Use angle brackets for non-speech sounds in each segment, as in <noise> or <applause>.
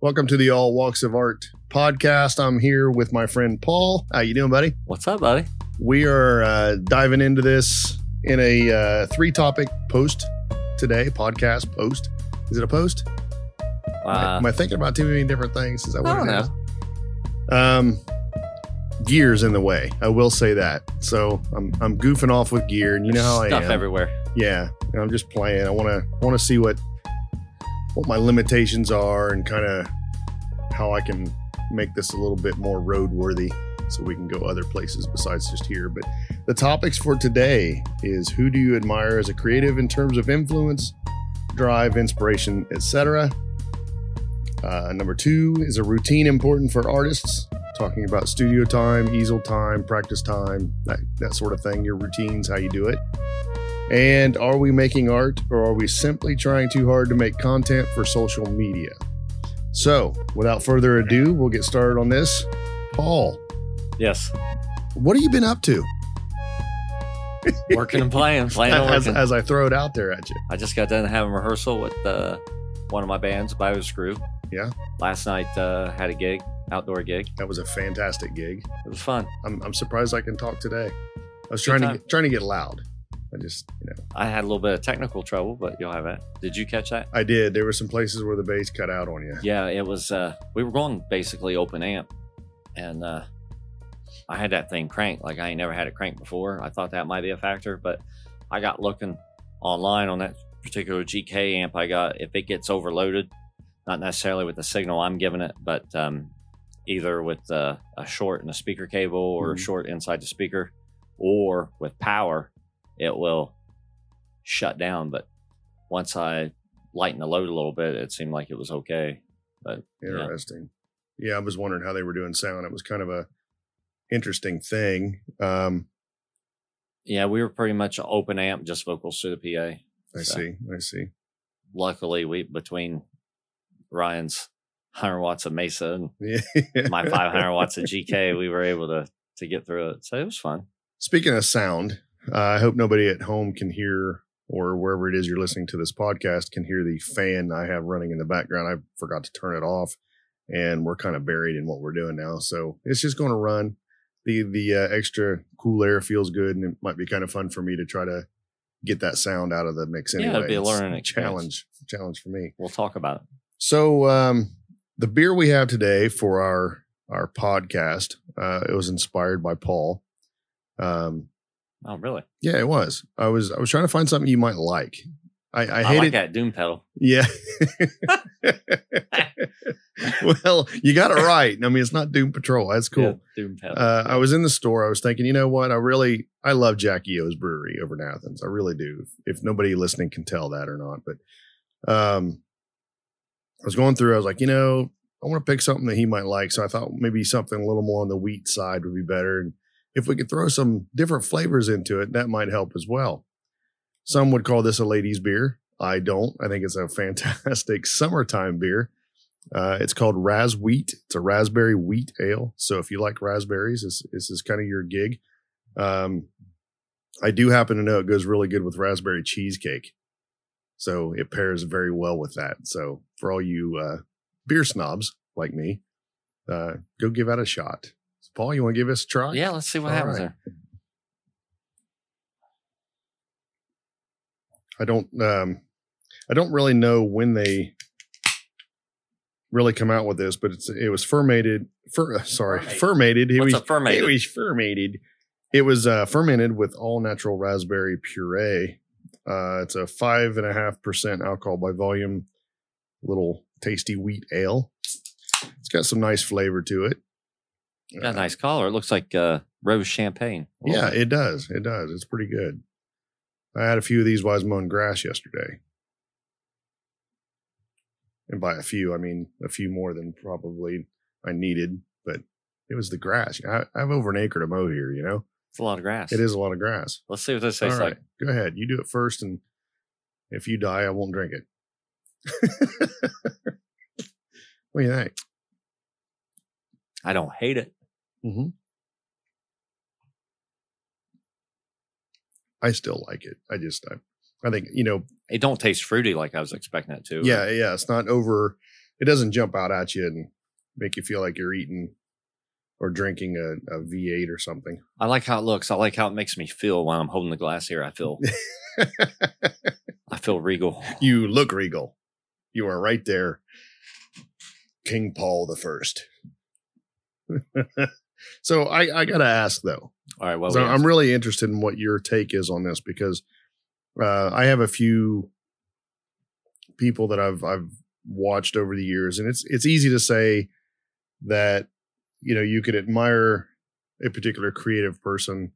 Welcome to the All Walks of Art podcast. I'm here with my friend Paul. How you doing, buddy? What's up, buddy? We are uh, diving into this in a uh, three-topic post today. Podcast post. Is it a post? Uh, Am I thinking about too many different things? Is that I what don't it know. is? Um, gears in the way. I will say that. So I'm I'm goofing off with gear, and you know how I Stuff am. everywhere. yeah i'm just playing i want to want to see what what my limitations are and kind of how i can make this a little bit more roadworthy so we can go other places besides just here. But the topics for today is who do you admire as a creative in terms of influence drive inspiration etc uh, number two is a routine important for artists? Talking about studio time easel time practice time that, that sort of thing your routines how you do it and are we making art or are we simply trying too hard to make content for social media? So, without further ado, we'll get started on this. Paul, Yes. what have you been up to? Working and playing. Playing and <laughs> As, working. as I throw it out there at you. I just got done having rehearsal with uh, one of my bands, Bio Screw. Yeah. Last night uh, had a gig, outdoor gig. That was a fantastic gig. It was fun. I'm, I'm surprised I can talk today. I was Good trying to get, trying to get loud. I just, you know, I had a little bit of technical trouble, but you'll have it. Did you catch that? I did. There were some places where the bass cut out on you. Yeah, it was. Uh, we were going basically open amp, and uh, I had that thing cranked like I ain't never had it cranked before. I thought that might be a factor, but I got looking online on that particular GK amp I got. If it gets overloaded, not necessarily with the signal I'm giving it, but um, either with uh, a short in the speaker cable or a Mhm. short inside the speaker, or with power, it will shut down. But once I lightened the load a little bit, it seemed like it was okay. But yeah. Interesting. Yeah. I was wondering how they were doing sound. It was kind of a interesting thing. Um, Yeah, we were pretty much open amp, just vocals through the PA. I So, see. I see. Luckily, we between Ryan's 100 watts of Mesa and Yeah. my 500 watts of GK, <laughs> we were able to to get through it. So it was fun. Speaking of sound, uh, I hope nobody at home can hear or wherever it is you're listening to this podcast can hear the fan I have running in the background. I forgot to turn it off and we're kind of buried in what we're doing now. So it's just going to run. The the uh, extra cool air feels good and it might be kind of fun for me to try to get that sound out of the mix Yeah, anyway. it'd be a learning experience. challenge challenge for me. We'll talk about it. So um, the beer we have today for our our podcast, uh, it was inspired by Paul. Um, Oh, really? yeah, it was. I was I was trying to find something you might like. I, I I, hated. like that doom pedal. Yeah. <laughs> <laughs> well, you got it right. I mean, it's not Doom Patrol. That's cool. Yeah, doom pedal. Uh, I was in the store. I was thinking, you know what? I really, I love Jackie O's Brewery over in Athens. I really do. If nobody listening can tell that or not, but um, I was going through. I was like, you know, I want to pick something that he might like. So I thought maybe something a little more on the wheat side would be better. And if we could throw some different flavors into it, that might help as well. Some would call this a ladies' beer. I don't. I think it's a <laughs> fantastic summertime beer. Uh, it's called Razz Wheat. It's a raspberry wheat ale. So if you like raspberries, this, this is kind of your gig. Um, I do happen to know it goes really good with raspberry cheesecake. So it pairs very well with that. So for all you uh, beer snobs like me, uh, go give that a shot. Paul, you want to give us a try? yeah, let's see what all happens right. there. I don't um I don't really know when they really come out with this, but it's it was fermented fer, sorry, Fermented. It What's was fermented? it was fermented. It was uh, fermented with all natural raspberry puree. Uh, it's a five and a half percent alcohol by volume, little tasty wheat ale. It's got some nice flavor to it. Got a nice color. It looks like uh, rose champagne. Yeah, it does. It does. It's pretty good. I had a few of these while I was mowing grass yesterday. And by a few, I mean a few more than probably I needed, but it was the grass. I, I have over an acre to mow here, you know? it's a lot of grass. It is a lot of grass. Let's see what this All tastes right, like. go ahead. You do it first, and if you die, I won't drink it. <laughs> what do you think? I don't hate it. Mm-hmm. I still like it. I just, I, I think, you know, It don't taste fruity like I was expecting it to. yeah, yeah, it's not over it doesn't jump out at you and make you feel like you're eating or drinking a, a V8 or something. I like how it looks. I like how it makes me feel when I'm holding the glass here. I feel <laughs> I feel regal. you look regal. You are right there. King Paul the First. <laughs> so I, I gotta ask though. All right. Well, so I'm really interested in what your take is on this because uh, I have a few people that I've I've watched over the years, and it's it's easy to say that you know you could admire a particular creative person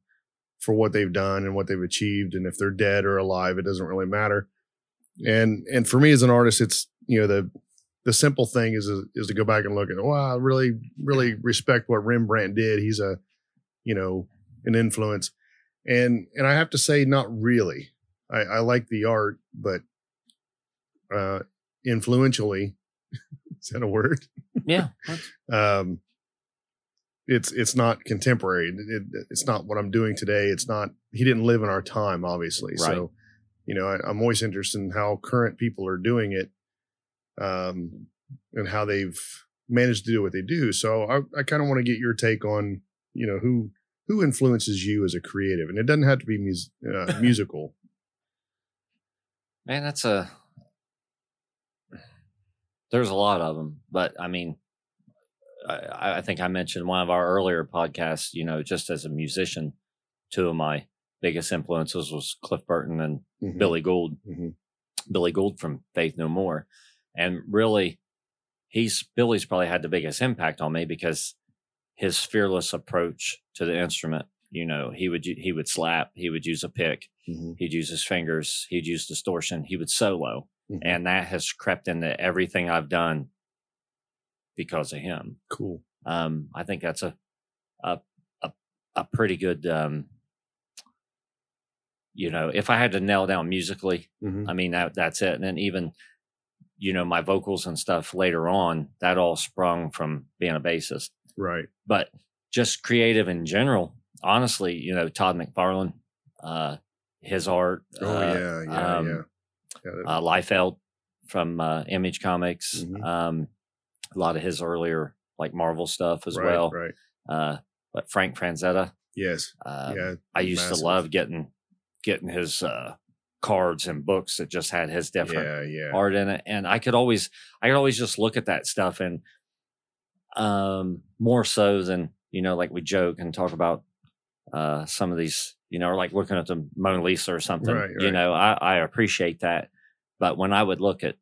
for what they've done and what they've achieved, and if they're dead or alive, it doesn't really matter. And and for me as an artist, it's you know the the simple thing is is to go back and look at wow, I really really respect what Rembrandt did. He's a you know an influence, and and I have to say, not really. I, I like the art, but uh, influentially, <laughs> is that a word? Yeah. <laughs> um, it's it's not contemporary. It, it, it's not what I'm doing today. It's not. He didn't live in our time, obviously. Right. So, you know, I, I'm always interested in how current people are doing it, um, and how they've managed to do what they do. So, I, I kind of want to get your take on, you know, who who influences you as a creative, and it doesn't have to be mus- uh, <laughs> musical. Man, that's a. There's a lot of them, but I mean, I, I think I mentioned one of our earlier podcasts. You know, just as a musician, two of my biggest influences was Cliff Burton and Mhm. Billy Gould. Mhm. Billy Gould from Faith No More, and really, he's Billy's probably had the biggest impact on me because his fearless approach to the instrument. You know, he would he would slap, he would use a pick, Mhm. he'd use his fingers, he'd use distortion, he would solo, Mhm. and that has crept into everything I've done because of him. Cool. Um, I think that's a a a, a pretty good. Um, you know, if I had to nail down musically, Mhm. I mean that that's it. And then even, you know, my vocals and stuff later on, that all sprung from being a bassist. Right. But just creative in general, honestly, you know, Todd McFarlane, uh, his art, Oh uh, yeah, yeah, um, yeah. yeah that- uh, Liefeld from uh, Image Comics, Mhm. um, a lot of his earlier like Marvel stuff as right, well. Right. Uh, but Frank Franzetta, Yes. uh, yeah. I used massive. to love getting getting his uh, cards and books that just had his different Yeah. Yeah. art in it, and I could always I could always just look at that stuff and um more so than you know like we joke and talk about uh some of these you know or like looking at the Mona Lisa or something Right, you know I I appreciate that but when I would look at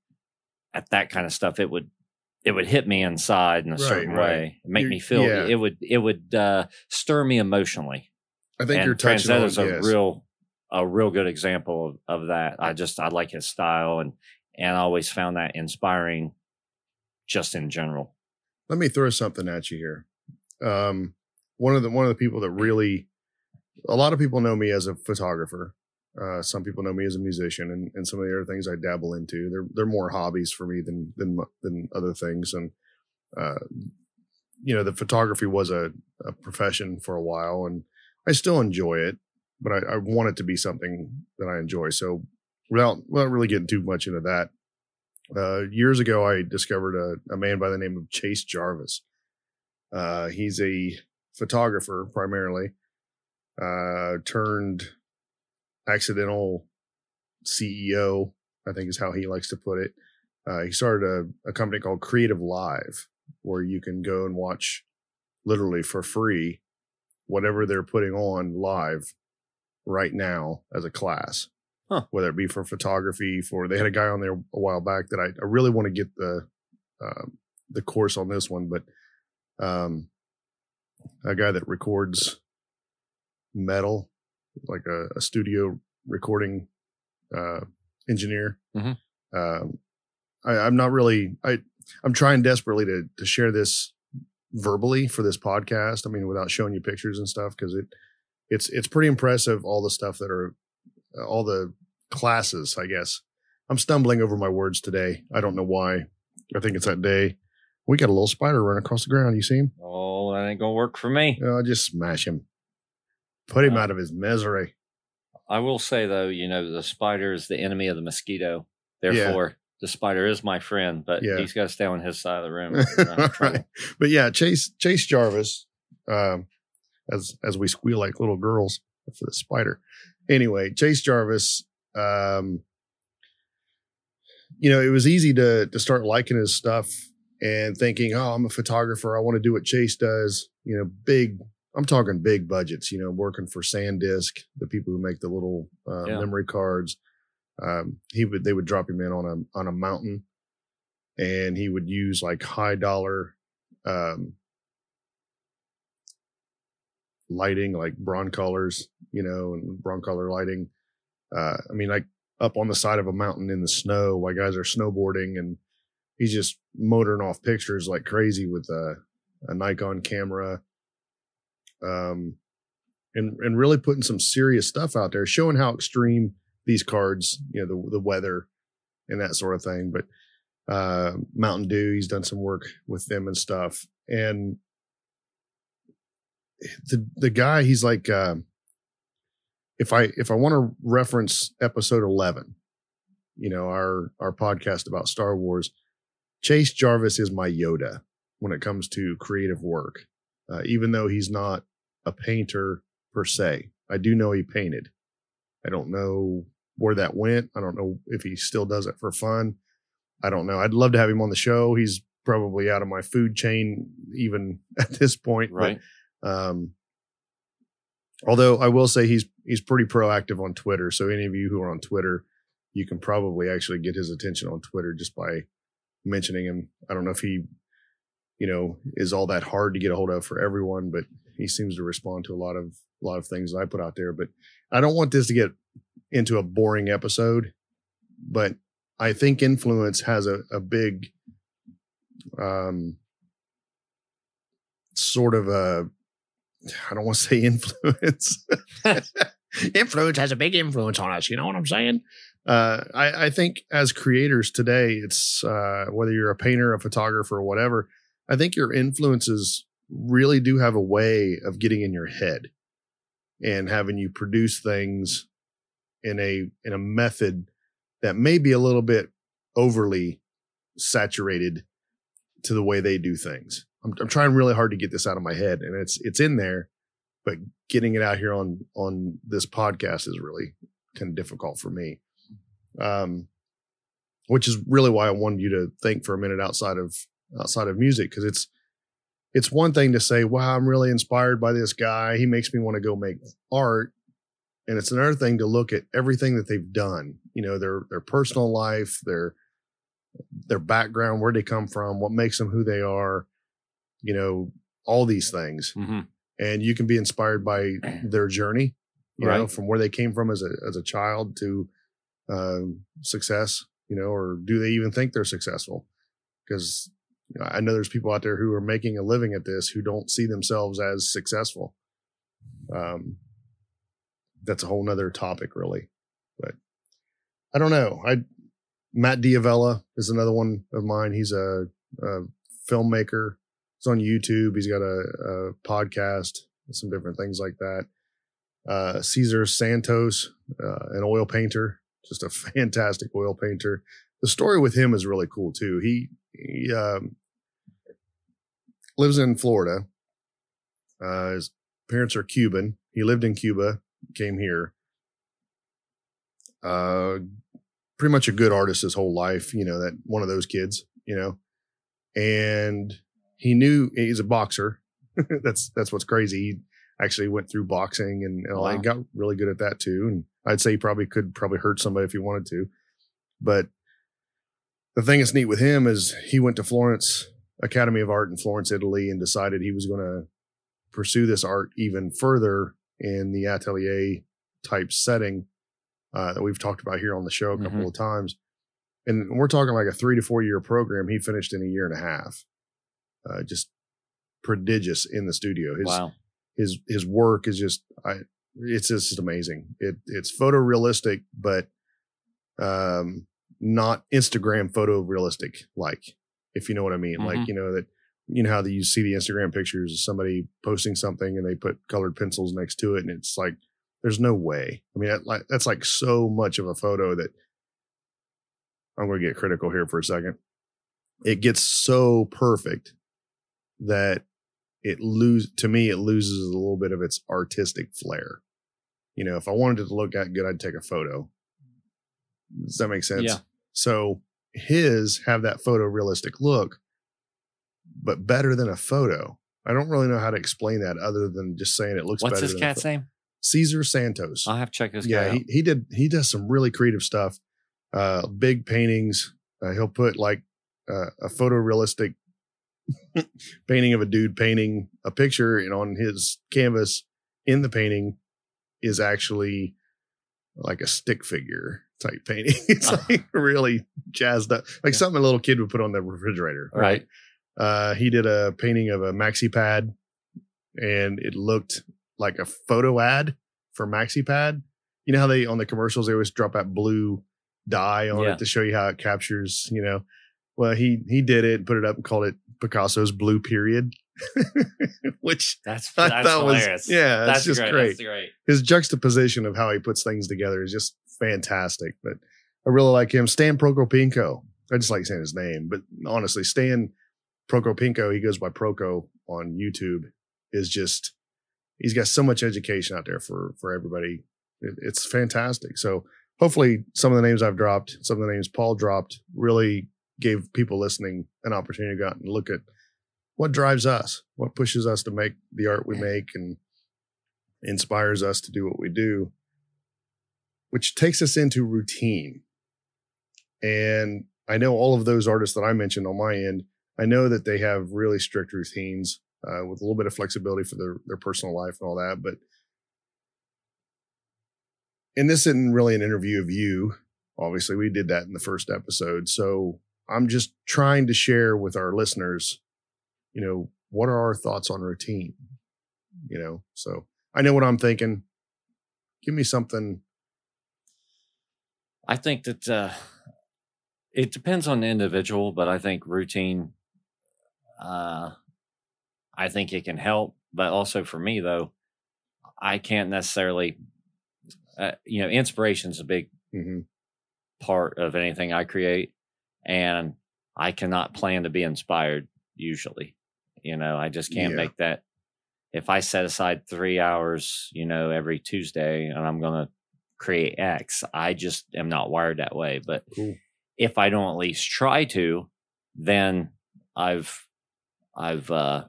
at that kind of stuff it would it would hit me inside in a Right, certain right. way make You- me feel yeah. it would it would uh stir me emotionally I think and you're touching on a yes. real a real good example of, of that. I just I like his style and and I always found that inspiring just in general. Let me throw something at you here. Um, one of the one of the people that really, a lot of people know me as a photographer. Uh, some people know me as a musician, and, and some of the other things I dabble into. They're they're more hobbies for me than than than other things. And uh, you know, the photography was a, a profession for a while, and I still enjoy it, but I, I want it to be something that I enjoy. So without without really getting too much into that, uh, years ago, I discovered a, a man by the name of Chase Jarvis. Uh, he's a photographer primarily, uh, turned accidental CEO, I think is how he likes to put it. Uh, he started a, a company called Creative Live, where you can go and watch literally for free whatever they're putting on live right now as a class Huh. whether it be for photography for they had a guy on there a while back that i, I really want to get the um, the course on this one but um a guy that records metal like a, a studio recording uh engineer Mhm. um I, i'm not really i i'm trying desperately to to share this verbally for this podcast i mean without showing you pictures and stuff because it it's it's pretty impressive all the stuff that are uh, all the classes i guess i'm stumbling over my words today i don't know why i think it's that day we got a little spider running across the ground you see him Oh, that ain't gonna work for me. oh, just smash him put him Uh, out of his misery I will say though, you know, the spider is the enemy of the mosquito. Therefore, the spider is my friend, but Yeah. he's got to stay on his side of the room. or we're gonna have trouble. Right. But yeah, Chase Chase Jarvis, um, as as we squeal like little girls for the spider. Anyway, Chase Jarvis, um, you know, it was easy to to start liking his stuff and thinking, oh, I'm a photographer. I want to do what Chase does. You know, big. I'm talking big budgets. You know, working for SanDisk, the people who make the little uh, Yeah. memory cards. Um, he would they would drop him in on a on a mountain, and he would use like high dollar um, lighting, like broncolors, you know, and broncolor lighting. Uh, I mean, like up on the side of a mountain in the snow while guys are snowboarding, and he's just motoring off pictures like crazy with a, a Nikon camera. Um, and and really putting some serious stuff out there, showing how extreme these cards, you know, the the weather and that sort of thing. But uh, Mountain Dew, he's done some work with them and stuff. And the the guy, he's like, uh, if I if I want to reference episode eleven, you know, our our podcast about Star Wars, Chase Jarvis is my Yoda when it comes to creative work. Uh, even though he's not a painter per se, I do know he painted. I don't know where that went. I don't know if he still does it for fun. I don't know. I'd love to have him on the show. He's probably out of my food chain even <laughs> at this point. but, Right. Um, although I will say he's he's pretty proactive on Twitter. So any of you who are on Twitter, you can probably actually get his attention on Twitter just by mentioning him. I don't know if he, you know, is all that hard to get a hold of for everyone, but he seems to respond to a lot of a lot of things I put out there. But I don't want this to get into a boring episode, but I think influence has a, a big um sort of a I don't want to <laughs> say influence. <laughs> influence has a big influence on us. You know what I'm saying? Uh, I, I think as creators today, it's uh, whether you're a painter, a photographer, or whatever. I think your influences really do have a way of getting in your head and having you produce things in a in a method that may be a little bit overly saturated to the way they do things. I'm, I'm trying really hard to get this out of my head, and it's it's in there, but getting it out here on on this podcast is really kind of difficult for me. Um, which is really why I wanted you to think for a minute outside of outside of music because it's it's one thing to say, "Wow, I'm really inspired by this guy. He makes me want to go make art." And it's another thing to look at everything that they've done, you know, their their personal life, their their background, where they come from, what makes them who they are, you know, all these things. hmm And you can be inspired by <clears throat> their journey, you know, from where they came from as a as a child to um, success, you know, or do they even think they're successful? Because you know, I know there's people out there who are making a living at this who don't see themselves as successful. Um, that's a whole nother topic, really. But I don't know. I Matt D'Avella is another one of mine. He's a, a filmmaker. He's on YouTube. He's got a, a podcast, some different things like that. Uh, Cesar Santos, uh, an oil painter, just a <laughs> fantastic oil painter. The story with him is really cool too. He he um, lives in Florida. Uh, his parents are Cuban. He lived in Cuba, came here. Uh, pretty much a good artist his whole life. You know that one of those kids. You know, and he knew he's a boxer. <laughs> that's that's what's crazy. He actually went through boxing and, and Wow. got really good at that too. And I'd say he probably could probably hurt somebody if he wanted to. But the thing that's neat with him is he went to Florence Academy of Art in Florence, Italy, and decided he was going to pursue this art even further in the atelier type setting uh, that we've talked about here on the show a couple Mhm. of times. And we're talking like a three to four year program. He finished in a year and a half. Uh, just prodigious in the studio. His Wow. his his work is just I it's just amazing. It it's photorealistic, but um not Instagram photorealistic like, if you know what I mean. Like, Mhm. you know, that you know how you see the Instagram pictures of somebody posting something and they put colored pencils next to it and it's like there's no way. I mean, that, like that's like so much of a photo that I'm going to get critical here for a second. It gets so perfect that it lose to me it loses a little bit of its artistic flair. You know, if I wanted it to look that good, I'd take a photo. Does that make sense? Yeah. So his have that photorealistic look, but better than a photo. I don't really know how to explain that other than just saying it looks What's better this than a cat's name? Cesar Santos. I'll have to check this guy yeah, he, he did he does some really creative stuff. Uh big paintings. Uh, he'll put like uh, a photorealistic <laughs> painting of a dude painting a picture and on his canvas in the painting is actually like a stick figure type painting. <laughs> it's Uh-huh. like really jazzed up, like Yeah. something a little kid would put on the refrigerator. right. Uh, he did a painting of a maxi pad and it looked like a photo ad for maxi pad. You know how they on the commercials they always drop that blue dye on Yeah. it to show you how it captures, you know. Well, he he did it and put it up and called it Picasso's blue period. <laughs> Which That's I that's thought was hilarious. yeah, that's, just great. great. That's great. His juxtaposition of how he puts things together is just fantastic. But I really like him. Stan Prokopenko. I just like saying his name, but honestly, Stan Prokopenko, he goes by Proko on YouTube, is just he's got so much education out there for for everybody. It, it's fantastic. So hopefully, some of the names I've dropped, some of the names Paul dropped, really gave people listening an opportunity to go out and look at what drives us, what pushes us to make the art we make, and inspires us to do what we do, which takes us into routine. And I know all of those artists that I mentioned on my end, I know that they have really strict routines uh, with a little bit of flexibility for their, their personal life and all that. But, and this isn't really an interview of you. Obviously, we did that in the first episode. So I'm just trying to share with our listeners, you know, what are our thoughts on routine? You know, so I know what I'm thinking. Give me something. I think that uh, it depends on the individual, but I think routine. Uh, I think it can help, but also for me though, I can't necessarily. Uh, you know, inspiration is a big Mhm. part of anything I create, and I cannot plan to be inspired usually. You know, I just can't Yeah. make that. If I set aside three hours, you know, every Tuesday, and I'm going to create X, I just am not wired that way. But Cool. if I don't at least try to, then I've I've uh,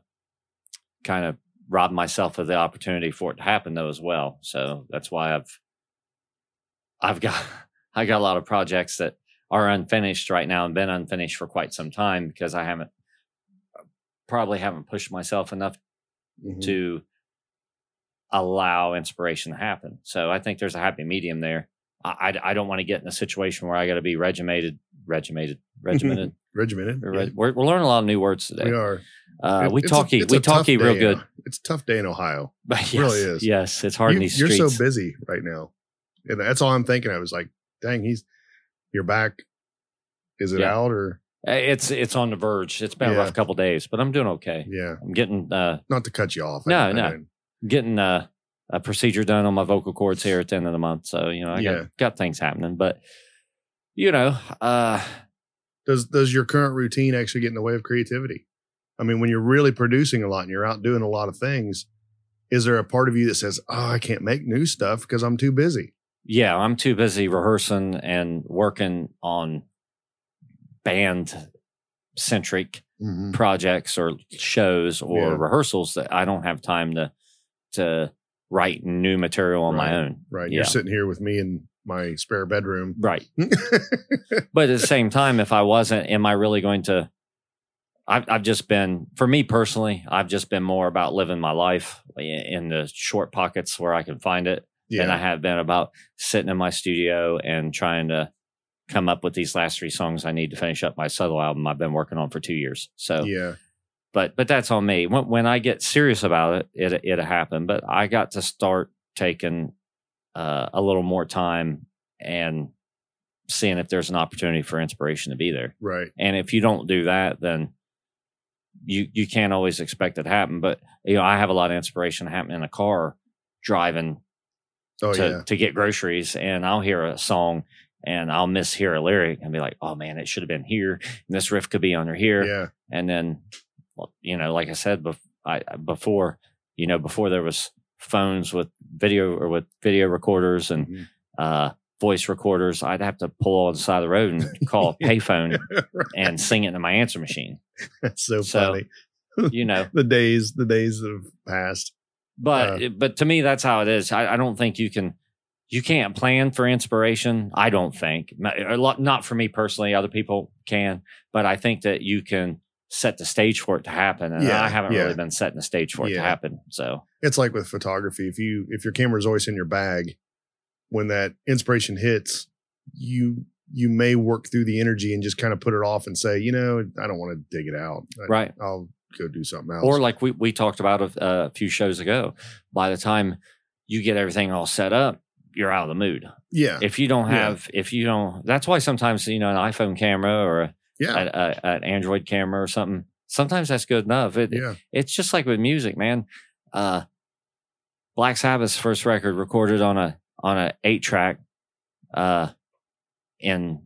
kind of robbed myself of the opportunity for it to happen though as well. So that's why I've I've got <laughs> I got a lot of projects that are unfinished right now and been unfinished for quite some time because I haven't probably haven't pushed myself enough Mhm. to allow inspiration to happen. So I think there's a happy medium there. I, I, I don't want to get in a situation where I got to be regimented, regimented, regimented. <laughs> regimented. We're, Yeah, we're, we're learning a lot of new words today. we are. Uh, It- we talkie, we talkie real good. in- It's a tough day in Ohio. <laughs> But yes, really is. Yes, it's hard in You, these you're streets. so busy right now, and that's all I'm thinking. I was like, "Dang, he's you're back. Is it Yeah. out or Uh, It's it's on the verge. It's been a rough couple days, but I'm doing okay. yeah?" I'm getting uh Not to cut you off. No, I, no. I, getting uh, a procedure done on my vocal cords here at the end of the month. So you know I Yeah. got got things happening, but you know uh does does your current routine actually get in the way of creativity? I mean, when you're really producing a lot and you're out doing a lot of things, is there a part of you that says, "Oh, I can't make new stuff because I'm too busy"? Yeah, I'm too busy rehearsing and working on band centric Mm-hmm. projects or shows or Yeah. rehearsals that I don't have time to to write new material on my own. Right? Yeah. You're sitting here with me in my spare bedroom. Right. <laughs> But at the same time, if I wasn't, am I really going to? I've, I've just been, for me personally, I've just been more about living my life in the short pockets where I can find it than I have been about sitting in my studio and trying to come up with these last three songs I need to finish up my solo album I've been working on for two years. So, yeah, but but that's on me. When, when I get serious about it, it it'll happen. But I got to start taking uh, a little more time and seeing if there's an opportunity for inspiration to be there. right. And if you don't do that, then you you can't always expect it to happen. But you know, I have a lot of inspiration happening in a car driving Oh to yeah, to get groceries, and I'll hear a song and I'll mishear a lyric and be like, "Oh man, it should have been here." And this riff could be under here. Yeah. And then, you know, like I said bef- I, before, you know, before there was phones with video or with video recorders and Mhm. uh, voice recorders, I'd have to pull on the side of the road and <laughs> call a payphone <laughs> Right. and sing it into my answer machine. That's so, So- funny. You know, <laughs> The days, the days that have passed. But but to me, that's how it is. I, I don't think you can. You can't plan for inspiration. I don't think. A lot- Not for me personally. Other people can, but I think that you can set the stage for it to happen. And Yeah, I haven't yeah. really been setting the stage for it to happen. So It's like with photography. If you if your camera's always in your bag, when that inspiration hits, you you may work through the energy and just kind of put it off and say, you know, I don't want to dig it out. I, right. I'll go do something else. Or like we, we talked about a, a few shows ago, by the time you get everything all set up, you're out of the mood. yeah, If you don't Yeah. have, if you don't, that's why sometimes, you know, an iPhone camera or a, yeah, a, a, an Android camera or something, sometimes that's good enough. It, yeah, It's just like with music, man. Uh, Black Sabbath's first record recorded on a, on a eight track, uh, in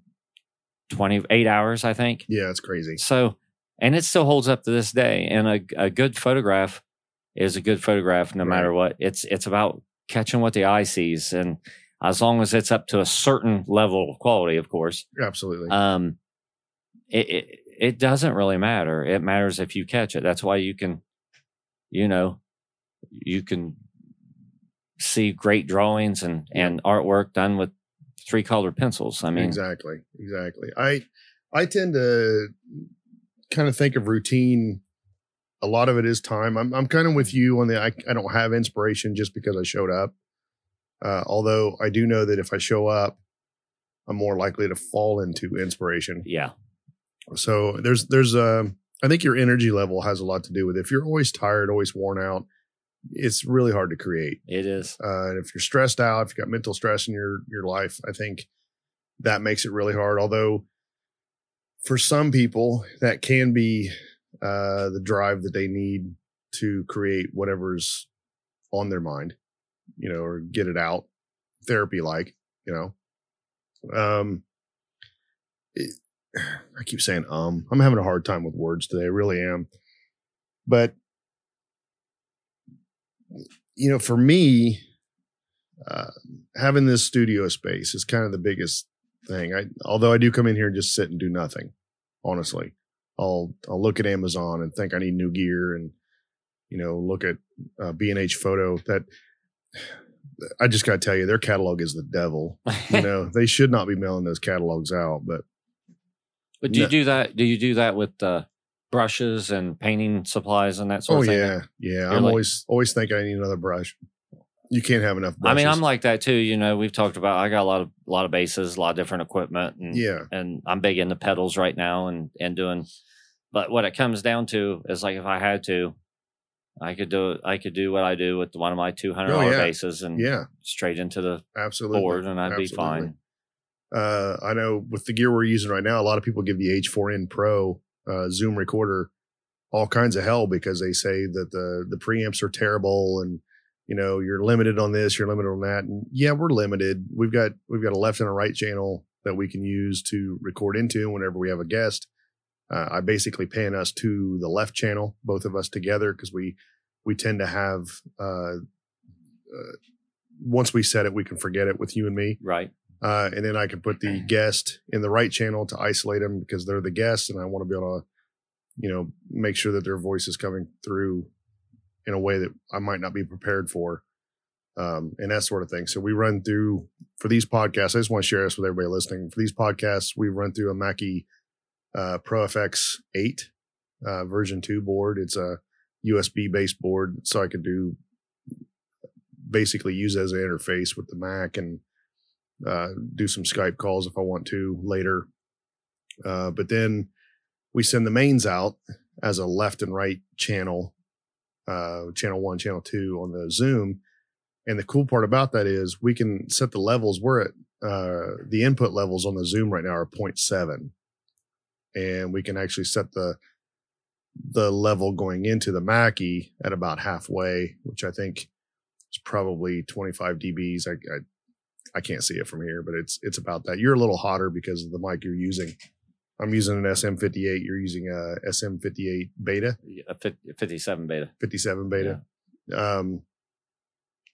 28 hours, I think. yeah. It's crazy. So, and it still holds up to this day. And a, a good photograph is a good photograph, no Right. matter what. It's it's about catching what the eye sees, and as long as it's up to a certain level of quality, of course, Absolutely. um, it, it it doesn't really matter. It matters if you catch it. That's why you can, you know, you can see great drawings and and artwork done with three colored pencils. I mean, exactly exactly i i tend to kind of think of routine a lot of it is time i'm, I'm kind of with you on the I, I don't have inspiration just because i showed up uh, although i do know that if i show up i'm more likely to fall into inspiration yeah, so there's there's a I think your energy level has a lot to do with it. if you're always tired always worn out it's really hard to create it is. uh, and if you're stressed out, if you've got mental stress in your your life, I think that makes it really hard. Although for some people, that can be uh, the drive that they need to create whatever's on their mind, you know, or get it out, therapy like, you know. Um, it, I keep saying um. I'm having a hard time with words today. I really am. But you know, for me, uh, having this studio space is kind of the biggest thing. I, although I do come in here and just sit and do nothing, honestly, I'll, I'll look at Amazon and think I need new gear and, you know, look at uh, B&H photo that I just got to tell you, their catalog is the devil. You know, <laughs> they should not be mailing those catalogs out, but But do you do that? Do you do that with uh, brushes and painting supplies and that sort oh of thing? yeah, yeah. You're I'm like- always, always thinking I need another brush. You can't have enough I mean, I'm like that too. You know, we've talked about. I got a lot of a lot of basses, a lot of different equipment, and yeah, and I'm big into pedals right now and and doing. But what it comes down to is like if I had to, I could do I could do what I do with one of my two hundred dollar Oh, yeah. basses and yeah, straight into the absolutely. board, and I'd be fine. uh, I know with the gear we're using right now, a lot of people give the H4n Pro uh, Zoom recorder all kinds of hell because they say that the the preamps are terrible and you know you're limited on this, you're limited on that. And yeah, we're limited. We've got we've got a left and a right channel that we can use to record into whenever we have a guest. Uh, I basically pan us to the left channel, both of us together, because we we tend to have uh, uh, once we set it, we can forget it with you and me Right. uh, and then I can put the <clears throat> guest in the right channel to isolate them because they're the guests, and I want to be able to, you know, make sure that their voice is coming through in a way that I might not be prepared for, um, and that sort of thing. So we run through for these podcasts. I just want to share this with everybody listening. For these podcasts, we run through a Mackie uh, Pro FX eight uh, version two board. It's a USB based board, so I could do basically use as an interface with the Mac and uh, do some Skype calls if I want to later. Uh, but then we send the mains out as a left and right channel, uh, channel one, channel two on the Zoom. And the cool part about that is we can set the levels. We're at uh, the input levels on the Zoom right now are 0.7, and we can actually set the the level going into the Mackie at about halfway, which I think is probably 25 dBs. I, I I can't see it from here, but it's it's about that. You're a little hotter because of the mic you're using. I'm using an SM58. You're using a SM58 beta, A fif- 57 beta. 57 beta. Um,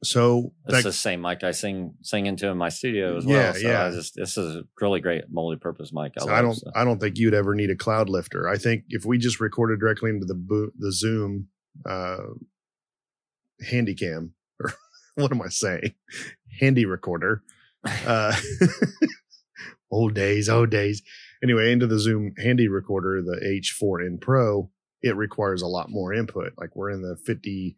so It's that, the same mic I sing sing into in my studio as Yeah, well. So yeah. I just this is a really great multi-purpose mic. I, so love, I don't so. I don't think you'd ever need a cloud lifter. I think if we just recorded directly into the bo- the Zoom uh, Handycam or <laughs> what am I saying? Handy recorder. <laughs> Uh, <laughs> old days, old days. Anyway, into the Zoom Handy recorder, the H4n Pro, it requires a lot more input. Like we're in the 50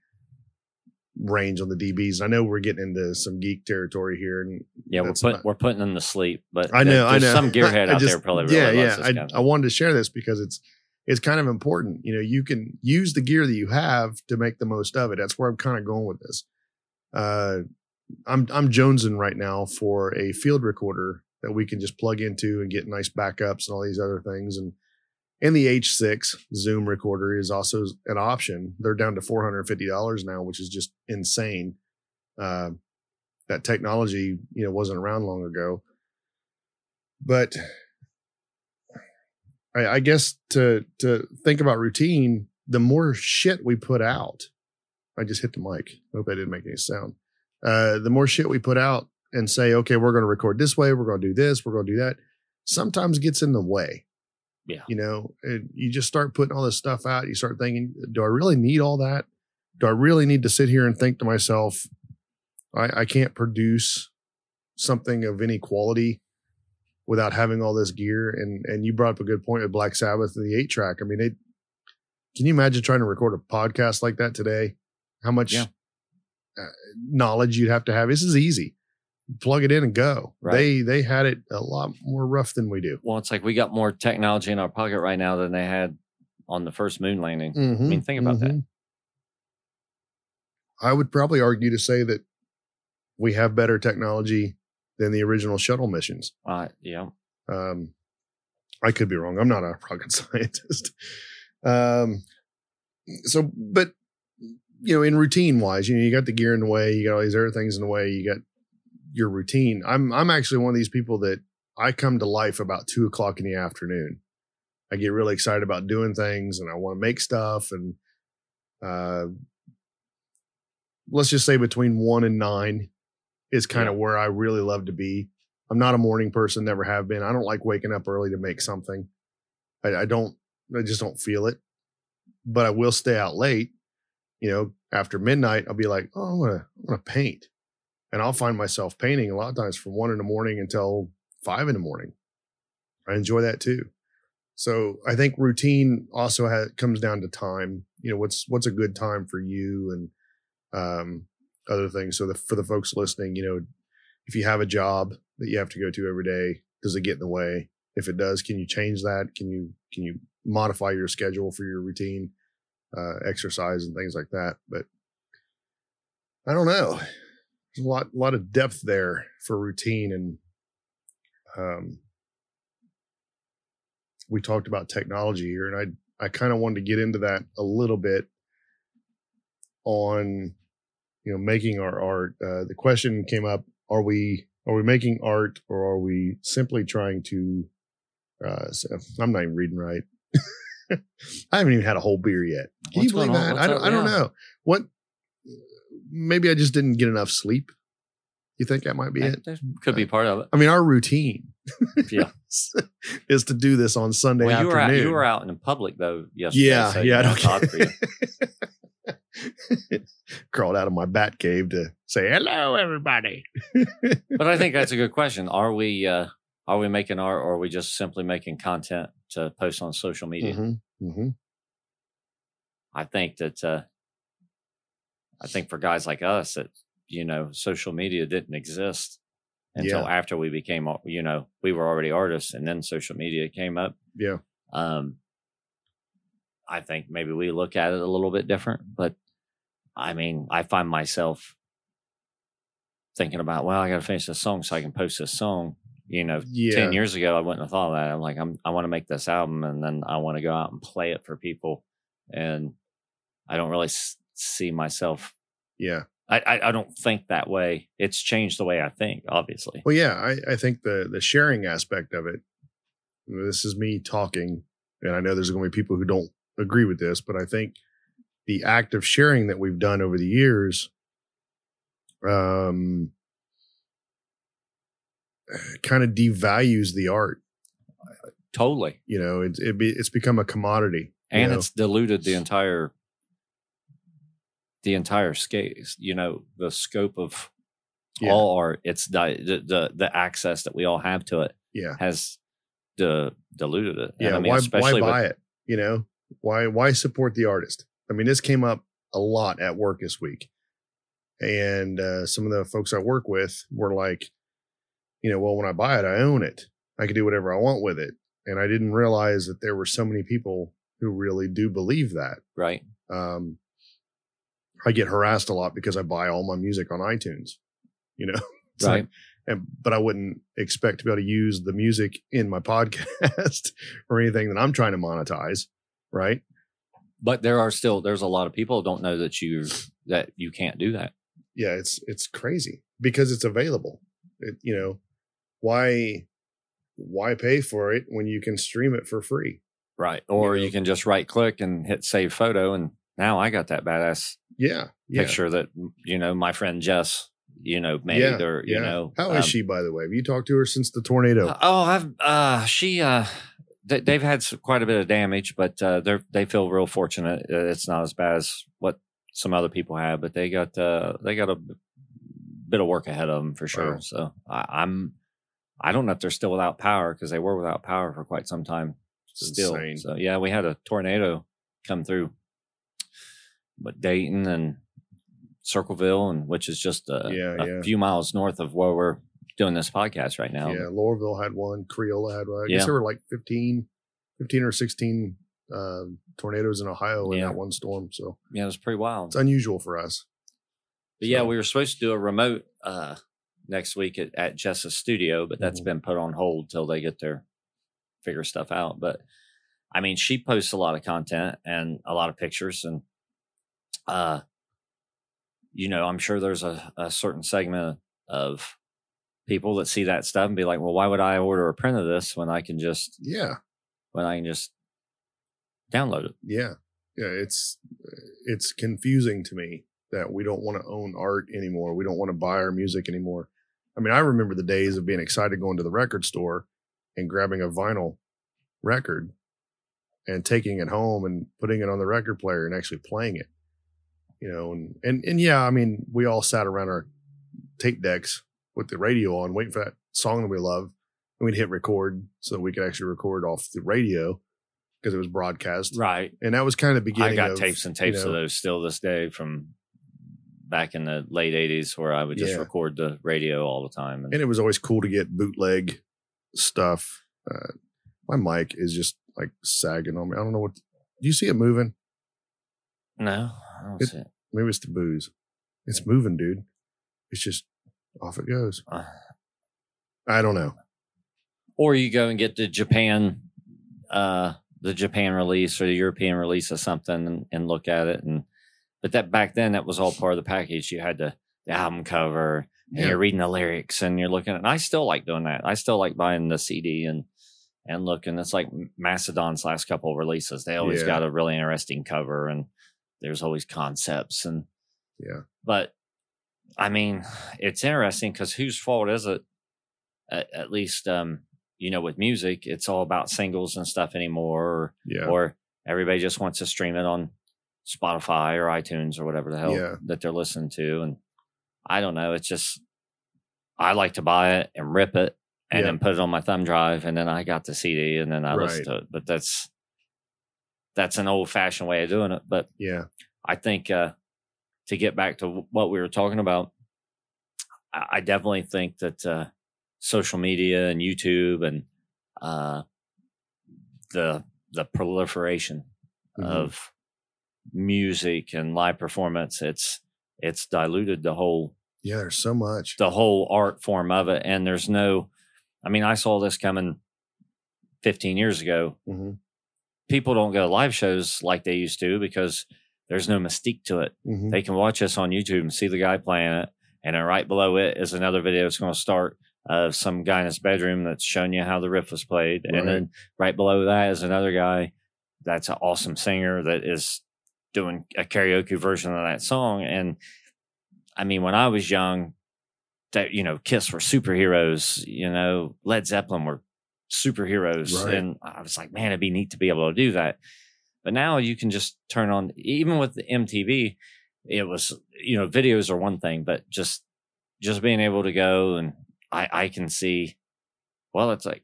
range on the dBs. I know we're getting into some geek territory here, and yeah, we're putting we're putting them to sleep. But I know, I there's know. some <laughs> gearhead I out just- there probably really yeah, loves yeah. this I, kind of I wanted to share this because it's it's kind of important. You know, you can use the gear that you have to make the most of it. That's where I'm kind of going with this. Uh, I'm I'm jonesing right now for a field recorder that we can just plug into and get nice backups and all these other things. And and the H6 Zoom recorder is also an option. They're down to four hundred fifty dollars now, which is just insane. Uh, that technology, you know, wasn't around long ago. But I, I guess to to think about routine, the more shit we put out, I just hit the mic. I hope I didn't make any sound. Uh, the more shit we put out and say, okay, we're going to record this way, we're going to do this, we're going to do that, sometimes gets in the way. Yeah. You know, and you just start putting all this stuff out. You start thinking, do I really need all that? Do I really need to sit here and think to myself, I, I can't produce something of any quality without having all this gear? And and you brought up a good point with Black Sabbath and the eight track. I mean, it. Can you imagine trying to record a podcast like that today? How much Yeah. uh, knowledge you'd have to have? This is easy. Plug it in and go. Right. They they had it a lot more rough than we do. well, it's like we got more technology in our pocket right now than they had on the first moon landing. I mean, think about that. Mhm. I would probably argue to say that we have better technology than the original shuttle missions. Uh, yeah, Um, I could be wrong. I'm not a rocket <laughs> scientist. Um, so, but you know, in routine wise, you know, you got the gear in the way, you got all these other things in the way, you got your routine. I'm I'm actually one of these people that I come to life about two o'clock in the afternoon. I get really excited about doing things and I want to make stuff and uh let's just say between one and nine is kind of where I really love to be. I'm not a morning person, never have been. I don't like waking up early to make something. I, I don't, I just don't feel it. But I will stay out late. You know, after midnight, I'll be like, oh, I'm gonna I'm gonna paint, and I'll find myself painting a lot of times from one in the morning until five in the morning. I enjoy that too. So I think routine also has, comes down to time. You know, what's what's a good time for you and um, other things. So the, for the folks listening, you know, if you have a job that you have to go to every day, does it get in the way? If it does, can you change that? Can you can you modify your schedule for your routine, uh, exercise and things like that? But I don't know. There's a lot lot of depth there for routine and um we talked about technology here and I I kind of wanted to get into that a little bit on you know making our art. Uh, the question came up are we are we making art or are we simply trying to uh so i'm not even reading right. <laughs> I haven't even had a whole beer yet. Can What's you believe that? I don't i don't know. What maybe i just didn't get enough sleep you think that might be it That could be part of it. i mean our routine <laughs> Yeah. <laughs> is to do this on sunday Well, you were out, afternoon you were out in public though yesterday. yeah so, yeah you know, I it's odd for you. don't <laughs> crawled out of my bat cave to say hello everybody But I think that's a good question. Are we uh, are we making art, or are we just simply making content to post on social media? Mhm, mhm. I think that uh, I think for guys like us, that you know, social media didn't exist until Yeah. after we became, you know, we were already artists, and then social media came up. yeah Um, I think maybe we look at it a little bit different, but I mean, I find myself thinking about, well, I got to finish this song so I can post this song. You know, yeah 10 years ago, I wouldn't have thought of that. I'm like, I'm, I want to make this album and then I want to go out and play it for people. And I don't really see myself yeah I, I I don't think that way. It's changed the way I think. Obviously, Well, yeah, I, I think the the sharing aspect of it. This is me talking, and I know there's going to be people who don't agree with this, but I think the act of sharing that we've done over the years, um, kind of devalues the art. totally. You know, it's it be, it's become a commodity, you and know? it's diluted the entire the entire scale you know the scope of Yeah. all art it's di- the, the the access that we all have to it yeah, has diluted it And yeah. I mean, why why especially with- buy it? You know, why why support the artist? I mean, this came up a lot at work this week, and uh, some of the folks I work with were like, you know, well, when I buy it, I own it. I can do whatever I want with it, and I didn't realize that there were so many people who really do believe that. right Um, I get harassed a lot because I buy all my music on iTunes. You know, <laughs> right like- and but I wouldn't expect to be able to use the music in my <laughs> podcast or anything that I'm trying to monetize, right? but there are still there's a lot of people who don't know that you that you can't do that Yeah, it's it's crazy because it's available. It, you know, why why pay for it when you can stream it for free? right or you, know. can just right click and hit save photo and now i got that badass Yeah, yeah, picture that you know my friend jess you know made yeah, or you yeah. know How is um, she, by the way? Have you talked to her since the tornado? Uh, Oh, I've uh she uh they, they've had quite a bit of damage, but uh they are they feel real fortunate. Uh, It's not as bad as what some other people have, but they got uh they got a bit of work ahead of them for sure. Wow. So I, I'm I don't know if they're still without power because they were without power for quite some time. It's Still, insane. so yeah, we had a tornado come through, but Dayton and Circleville, and which is just uh, Yeah, a yeah. few miles north of where we're doing this podcast right now. yeah, Laurelville had one. Creola had one. I Yeah. guess there were like 15, 15 or 16 uh, tornadoes in Ohio in that one storm. So Yeah, it was pretty wild. it's unusual for us. But yeah, we were supposed to do a remote uh next week at, at Jess's studio, but that's Mhm. been put on hold till they get their figure stuff out. But I mean, she posts a lot of content and a lot of pictures and uh you know, I'm sure there's a, a certain segment of people that see that stuff and be like, well, why would I order a print of this when I can just Yeah. when I can just download it? Yeah. Yeah. It's, it's confusing to me that we don't want to own art anymore. We don't want to buy our music anymore. I mean, I remember the days of being excited going to the record store and grabbing a vinyl record and taking it home and putting it on the record player and actually playing it. You know, and, and, and yeah, I mean, we all sat around our tape decks with the radio on, waiting for that song that we love. And we'd hit record so that we could actually record off the radio because it was broadcast. Right. And that was kind of the beginning. I got of, tapes and you tapes know, of those still this day from back in the late '80s, where I would just Yeah. record the radio all the time. And, and it was always cool to get bootleg stuff. Uh, my mic is just like sagging on me. I don't know what. Do you see it moving? no, It- see it. Maybe it's the booze. It's moving, dude. It's just off it goes. Uh, I don't know. or you go and get the Japan, uh, the Japan release or the European release of something and, and look at it. And but that back then that was all part of the package. You had the, the album cover and Yeah. you're reading the lyrics and you're looking at. And I still like doing that. I still like buying the CD and and looking. It's like Mastodon's last couple of releases. They always Yeah. got a really interesting cover and there's always concepts and Yeah. but I mean, it's interesting because whose fault is it? At, at least, um, you know, with music, it's all about singles and stuff anymore, or, Yeah. or everybody just wants to stream it on Spotify or iTunes or whatever the hell Yeah. that they're listening to. And I don't know. It's just, I like to buy it and rip it and Yeah. then put it on my thumb drive. And then I got the CD and then I listen Right. to it. But that's, that's an old fashioned way of doing it. But yeah. I think uh, to get back to what we were talking about, I, I definitely think that uh, social media and YouTube and uh, the the proliferation Mhm. of music and live performance it's it's diluted the whole Yeah. There's so much. the whole art form of it and there's no i mean i saw this coming 15 years ago hmm people don't go to live shows like they used to because there's no mystique to it. Mhm. They can watch us on YouTube and see the guy playing it, and then right below it is another video that's going to start of some guy in his bedroom that's showing you how the riff was played, Right. and then right below that is another guy that's an awesome singer that is doing a karaoke version of that song. And I mean, when I was young, that you know, Kiss were superheroes. You know, Led Zeppelin were superheroes, Right. and I was like, man, it'd be neat to be able to do that. But now you can just turn on, even with the MTV, it was you know, videos are one thing, but just just being able to go and I I can see. Well, it's like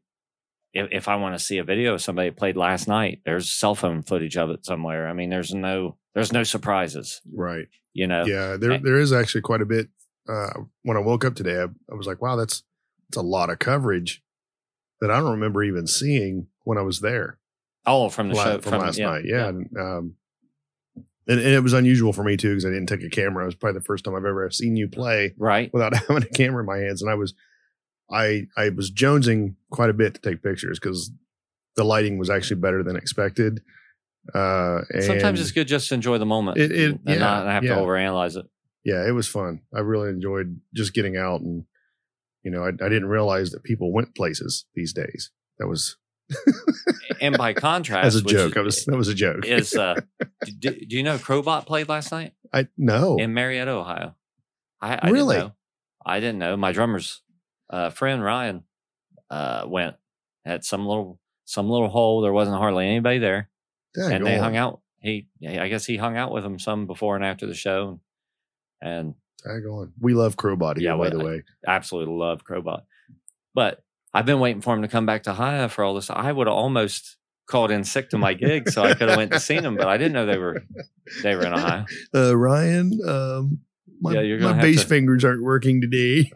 if, if I want to see a video of somebody played last night, there's cell phone footage of it somewhere. I mean, there's no there's no surprises, Right. you know. Yeah, there I- there is actually quite a bit. Uh, when I woke up today, I, I was like, "Wow, that's that's a lot of coverage that I don't remember even seeing when I was there Oh, from the la- show from, last night." Yeah, And, um, and, and it was unusual for me too because I didn't take a camera. It was probably the first time I've ever seen you play right. without <laughs> having a camera in my hands, and I was I I was jonesing quite a bit to take pictures because the lighting was actually better than expected. Uh, and Sometimes it's good just to enjoy the moment It- it- and yeah, not have yeah. to overanalyze it. yeah, it was fun. I really enjoyed just getting out and, you know, I, I didn't realize that people went places these days. That was <laughs> And by <laughs> contrast, as a joke. I was that was a joke. is uh, <laughs> do, do you know Crowbar played last night I no. in Marietta, Ohio? I, I Really? didn't know. I didn't know. My drummer's uh, friend Ryan uh, went at some little some little hole. There wasn't hardly anybody there, and they hung out. He, I guess he hung out with them some before and after the show, and Tag on. We love Crowbar, Yeah, by we- the way. absolutely love Crowbar. But I've been waiting for him to come back to Ohio for all this. I would have almost called in sick to my gig, so I could have went to see them, but I didn't know they were they were in Ohio. <laughs> Uh, Ryan, um, my, Yeah, my bass to- fingers aren't working today.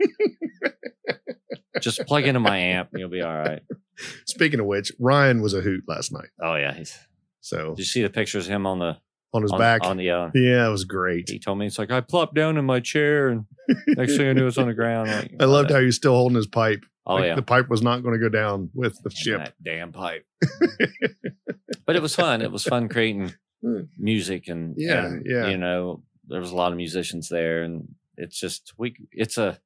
Just plug into my amp, and you'll be all right. <laughs> Speaking of which, Ryan was a hoot last night. Oh yeah, he's. So Did you see the pictures of him on the on his on, back. on the? Uh, yeah, it was great. he told me it's like I plopped down in my chair, and next thing I knew, it was on the ground. Like, <laughs> I loved how he was still holding his pipe. Oh Like, yeah, The pipe was not going to go down with the Damn ship. that damn pipe. <laughs> but it was fun. It was fun creating <laughs> music and Yeah, and, yeah. You know, there was a lot of musicians there, and it's just we. It's a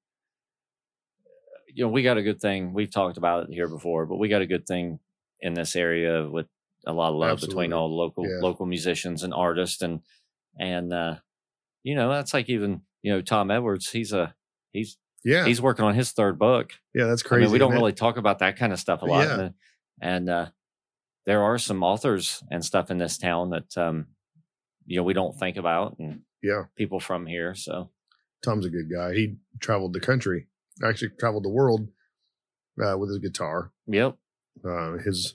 you know we got a good thing. We've talked about it here before, but we got a good thing in this area with a lot of love between all local Yeah. local musicians and artists and and uh you know that's like even you know Tom Edwards. He's a he's Yeah. he's working on his third book. yeah, that's I crazy. mean, we don't really talk about that kind of stuff a lot. Yeah. And, and uh, there are some authors and stuff in this town that, um, you know, we don't think about and Yeah. people from here. So, Tom's a good guy. He traveled the country, actually traveled the world uh, with his guitar. yep. Uh, his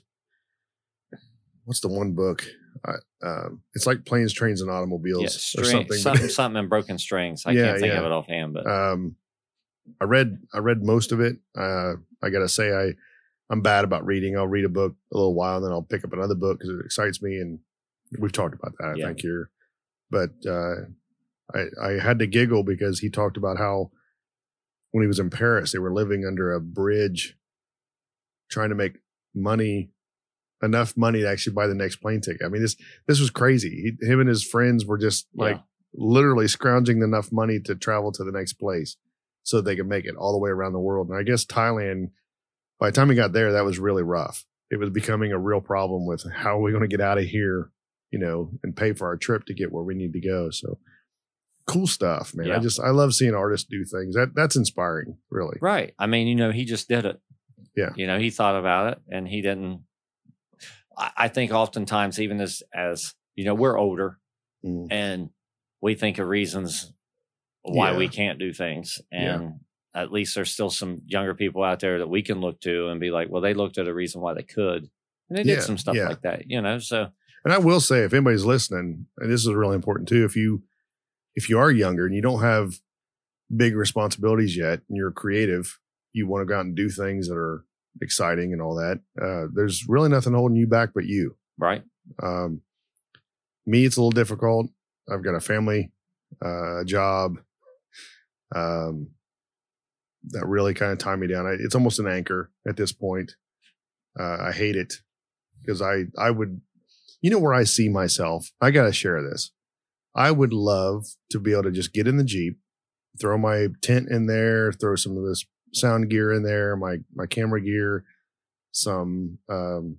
what's the one book? I, um, it's like planes, trains, and automobiles Yeah. or something. something, <laughs> something, in broken strings. I Yeah, can't think yeah. of it offhand, but um, I read I read most of it. Uh, I gotta say I I'm bad about reading. I'll read a book a little while and then I'll pick up another book because it excites me. And we've talked about that. I Yeah. think here, but uh, I I had to giggle because he talked about how when he was in Paris they were living under a bridge, trying to make money enough money to actually buy the next plane ticket. I mean this this was crazy. He, him and his friends were just like yeah. literally scrounging enough money to travel to the next place so they could make it all the way around the world. And I guess Thailand, by the time he got there, that was really rough. It was becoming a real problem with how are we going to get out of here, you know, and pay for our trip to get where we need to go. So cool stuff, man. I just, I love seeing artists do things that that's inspiring, really. right. I mean, you know, he just did it. Yeah. You know, he thought about it and he didn't. I, think oftentimes, even as, as, you know, we're older Mm. and we think of reasons why Yeah. we can't do things Yeah. and at least there's still some younger people out there that we can look to and be like well they looked at a reason why they could and they Yeah, did some stuff yeah. like that you know so And I will say, if anybody's listening, and this is really important too, if you if you are younger and you don't have big responsibilities yet, and you're creative, you want to go out and do things that are exciting and all that. Uh, there's really nothing holding you back but you. right Um, me, it's a little difficult. I've got a family, uh, a job, um, that really kind of tie me down. I, it's almost an anchor at this point. Uh, I hate it because I, I would, you know, where I see myself, I got to share this. I would love to be able to just get in the Jeep, throw my tent in there, throw some of this sound gear in there, my my camera gear, some um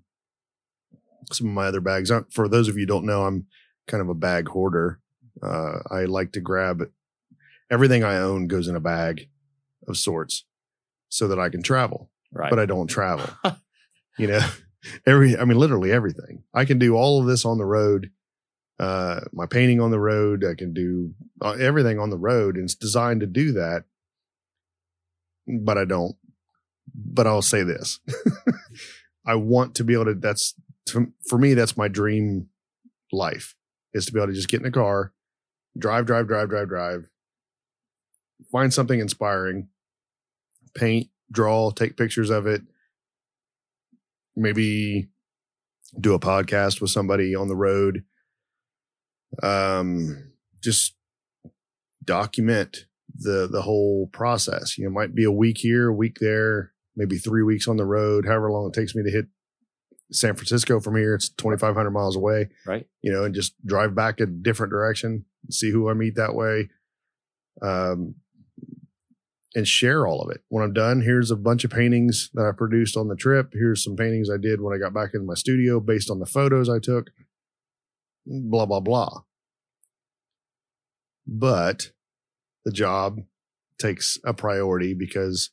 some of my other bags. Uh, For those of you who don't know, I'm kind of a bag hoarder. Uh, I like to grab everything I own goes in a bag of sorts so that I can travel, Right. but I don't travel. <laughs> you know, <laughs> every, I mean, literally everything. I can do all of this on the road. Uh, my painting on the road. I can do uh, everything on the road and it's designed to do that, but I don't. But I'll say this. <laughs> I want to be able to, that's for me, that's my dream life is to be able to just get in a car, drive, drive, drive, drive, drive, find something inspiring, paint, draw, take pictures of it, maybe do a podcast with somebody on the road. Um, just document the the whole process. You know, might be a week here, a week there, maybe three weeks on the road, however long it takes me to hit San Francisco from here. It's twenty five hundred miles away right. you know, and just drive back a different direction, see who I meet that way, um, and share all of it. When I'm done, here's a bunch of paintings that I produced on the trip. Here's some paintings I did when I got back in my studio based on the photos I took. Blah blah blah. But the job takes a priority because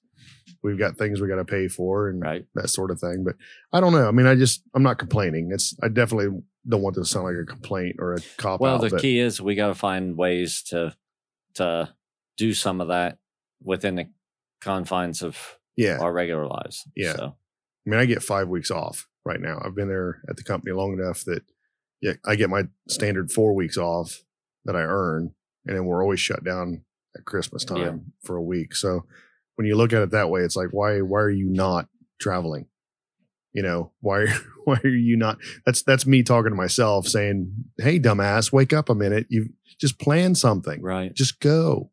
we've got things we got to pay for and Right. that sort of thing. But I don't know. I mean, I just I'm not complaining. It's I definitely don't want this to sound like a complaint or a cop Well, out. the key is we got to find ways to to do some of that within the confines of yeah, our regular lives. Yeah. So, I mean, I get five weeks off right now. I've been there at the company long enough that yeah, I get my standard four weeks off that I earn, and then we're always shut down at Christmas time Yeah. for a week. So when you look at it that way, it's like why why are you not traveling? You know why <laughs> why are you not? That's that's me talking to myself saying, "Hey, dumbass, wake up a minute. You just plan something. right. Just go.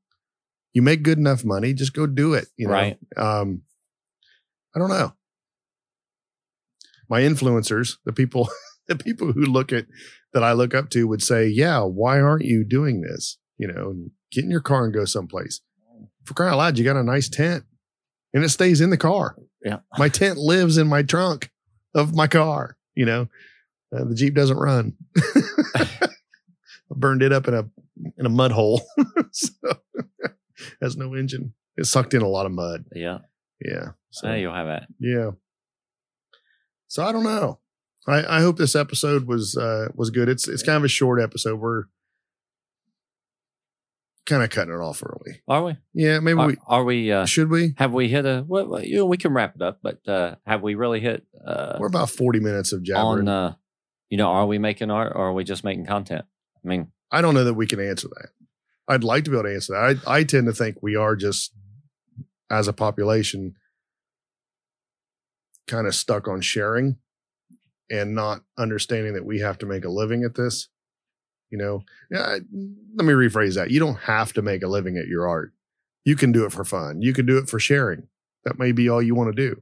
You make good enough money. Just go do it. You know. Right. Um, I don't know. My influencers, the people, <laughs> the people who look at that I look up to would say, yeah, why aren't you doing this? You know, get in your car and go someplace. For crying out loud, you got a nice tent and it stays in the car. Yeah. <laughs> My tent lives in my trunk of my car. You know, uh, the Jeep doesn't run. <laughs> I burned it up in a, in a mud hole. <laughs> so has no engine. It sucked in a lot of mud. Yeah. Yeah. So, So you'll have that. yeah. So I don't know. I, I hope this episode was uh was good. It's it's kind of a short episode. We're kind of cutting it off early. Are we? Yeah, maybe Are, we are we? Uh, should we? have we hit a? Well, you know, we can wrap it up, but uh, have we really hit uh, We're about forty minutes of jabbering. on? Uh, you know, are we making art or are we just making content? I mean, I don't know that we can answer that. I'd like to be able to answer that. I I tend to think we are just as a population kind of stuck on sharing and not understanding that we have to make a living at this. You know, yeah, let me rephrase that. You don't have to make a living at your art. You can do it for fun. You can do it for sharing. That may be all you want to do.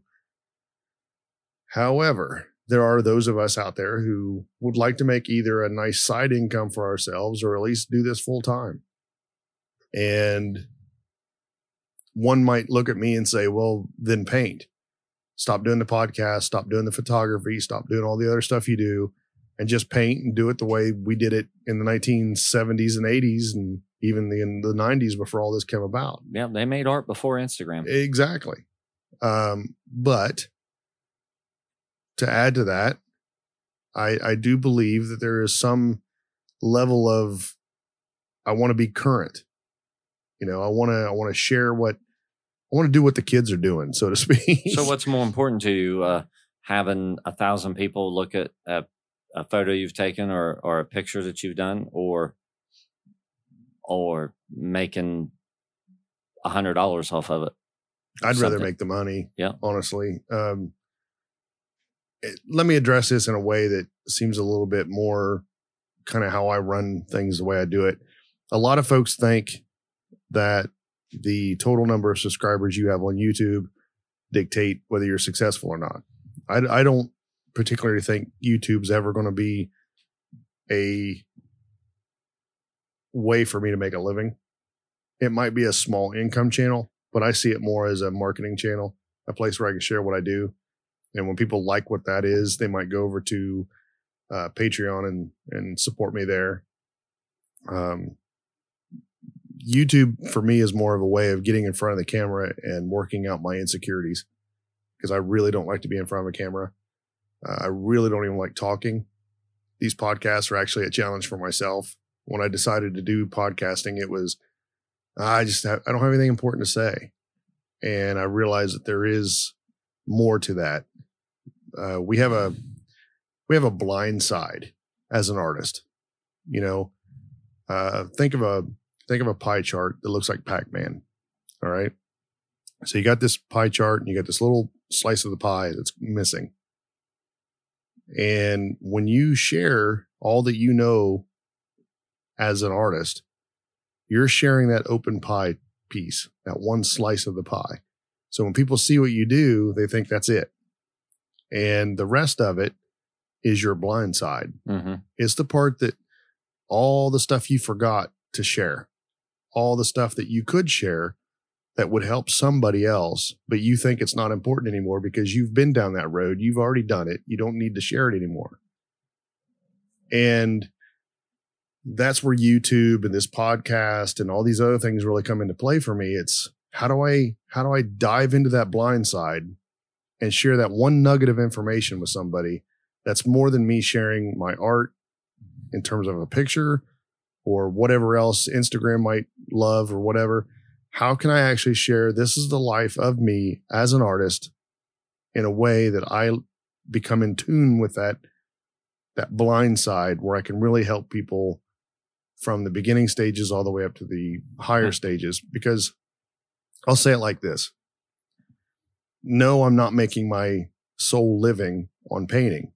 However, there are those of us out there who would like to make either a nice side income for ourselves or at least do this full time. And one might look at me and say, well, then paint. Stop doing the podcast, stop doing the photography, stop doing all the other stuff you do, and just paint and do it the way we did it in the 1970s and 80s and even the, in the 90s before all this came about. yeah, they made art before Instagram. Exactly. Um, but to add to that, I I do believe that there is some level of I want to be current. You know, I want to I want to share what I want to do what the kids are doing, so to <laughs> speak. So, what's more important to you, uh, having a thousand people look at a, a photo you've taken or or a picture that you've done, or or making a hundred dollars off of it? I'd rather make the money. Yeah. Honestly. Um, it- let me address this in a way that seems a little bit more kind of how I run things the way I do it. A lot of folks think that the total number of subscribers you have on YouTube dictate whether you're successful or not. I, I don't particularly think YouTube's ever going to be a way for me to make a living. It might be a small income channel, but I see it more as a marketing channel, a place where I can share what I do. And when people like what that is, they might go over to uh, Patreon and and support me there. Um, YouTube for me is more of a way of getting in front of the camera and working out my insecurities because I really don't like to be in front of a camera. Uh, I really don't even like talking. These podcasts are actually a challenge for myself. When I decided to do podcasting, it was I just have, I don't have anything important to say, and I realized that there is more to that. Uh, we have a we have a blind side as an artist. You know, uh, think of a think of a pie chart that looks like Pac-Man. All right. So you got this pie chart and you got this little slice of the pie that's missing. And when you share all that you know as an artist, you're sharing that open pie piece, that one slice of the pie. So when people see what you do, they think that's it. And the rest of it is your blind side. Mm-hmm. It's the part that all the stuff you forgot to share, all the stuff that you could share that would help somebody else, but you think it's not important anymore because you've been down that road. You've already done it. You don't need to share it anymore. And that's where YouTube and this podcast and all these other things really come into play for me. It's how do I how do I dive into that blind side and share that one nugget of information with somebody that's more than me sharing my art in terms of a picture or whatever else Instagram might love or whatever. How can I actually share this is the life of me as an artist in a way that I become in tune with that that blind side where I can really help people from the beginning stages all the way up to the higher stages because I'll say it like this. No, I'm not making my sole living on painting.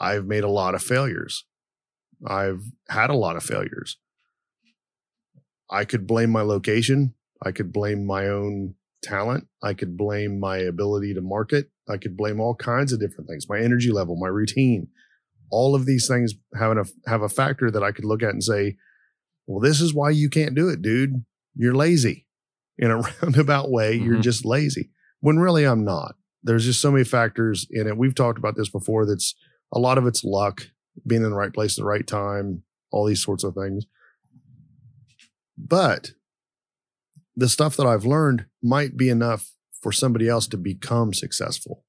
I've made a lot of failures. I've had a lot of failures. I could blame my location. I could blame my own talent. I could blame my ability to market. I could blame all kinds of different things, my energy level, my routine. All of these things have a, have a factor that I could look at and say, well, this is why you can't do it, dude. You're lazy in a <laughs> roundabout way. You're Mhm. just lazy when really I'm not. There's just so many factors in it. We've talked about this before. That's a lot of it's luck, being in the right place at the right time, all these sorts of things. But the stuff that I've learned might be enough for somebody else to become successful.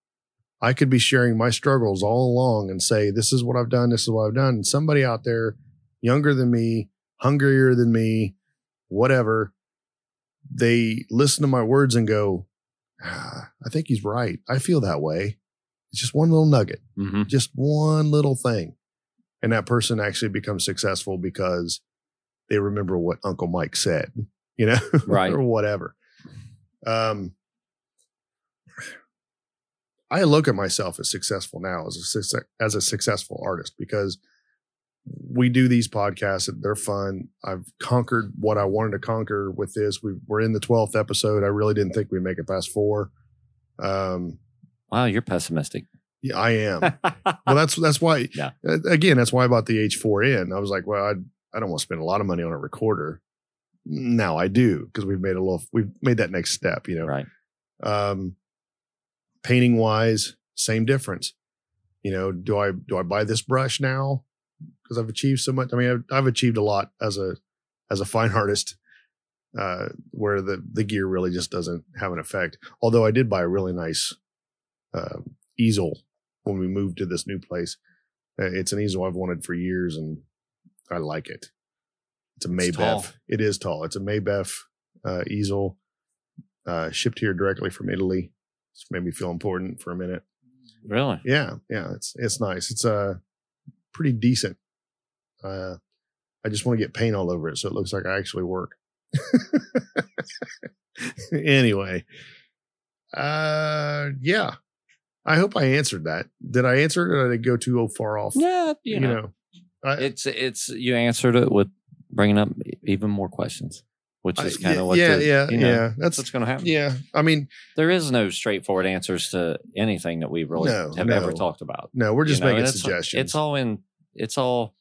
I could be sharing my struggles all along and say, this is what I've done. This is what I've done. And somebody out there younger than me, hungrier than me, whatever, they listen to my words and go, ah, I think he's right. I feel that way. It's just one little nugget Mm-hmm. just one little thing. And that person actually becomes successful because they remember what Uncle Mike said, you know, <laughs> Right. or whatever. Um, I look at myself as successful now as a success, as a successful artist because we do these podcasts and they're fun. I've conquered what I wanted to conquer with this. We we're in the 12th episode. I really didn't think we'd make it past four. Um, Wow, you're pessimistic. yeah, I am <laughs> well that's that's why Yeah. again that's why i bought the h4n i was like well i i don't want to spend a lot of money on a recorder. Now i do because we've made a little we've made that next step you know? Right. um painting wise same difference. You know do i do i buy this brush now? Because i've achieved so much i mean I've, I've achieved a lot as a as a fine <laughs> artist uh where the the gear really just doesn't have an effect. Although i did buy a really nice uh, easel when we moved to this new place. Uh, it's an easel i've wanted for years and i like it. It's a It's Mabef. it is tall. It's a Mabef uh, easel uh, shipped here directly from italy. It's made me feel important for a minute. Really? yeah yeah it's it's nice. It's uh pretty decent. Uh i just want to get paint all over it so it looks like i actually work. <laughs> Anyway uh yeah. I hope i answered that. Did i answer it or did i go too far off? Yeah, you, know, I- it's it's you answered it with bringing up even more questions, which is kind of what yeah the, yeah you know, yeah that's what's going to happen. yeah i mean There is no straightforward answers to anything that we really No, have ever talked about. no we're just you know, making it's- suggestions It's all in. It's all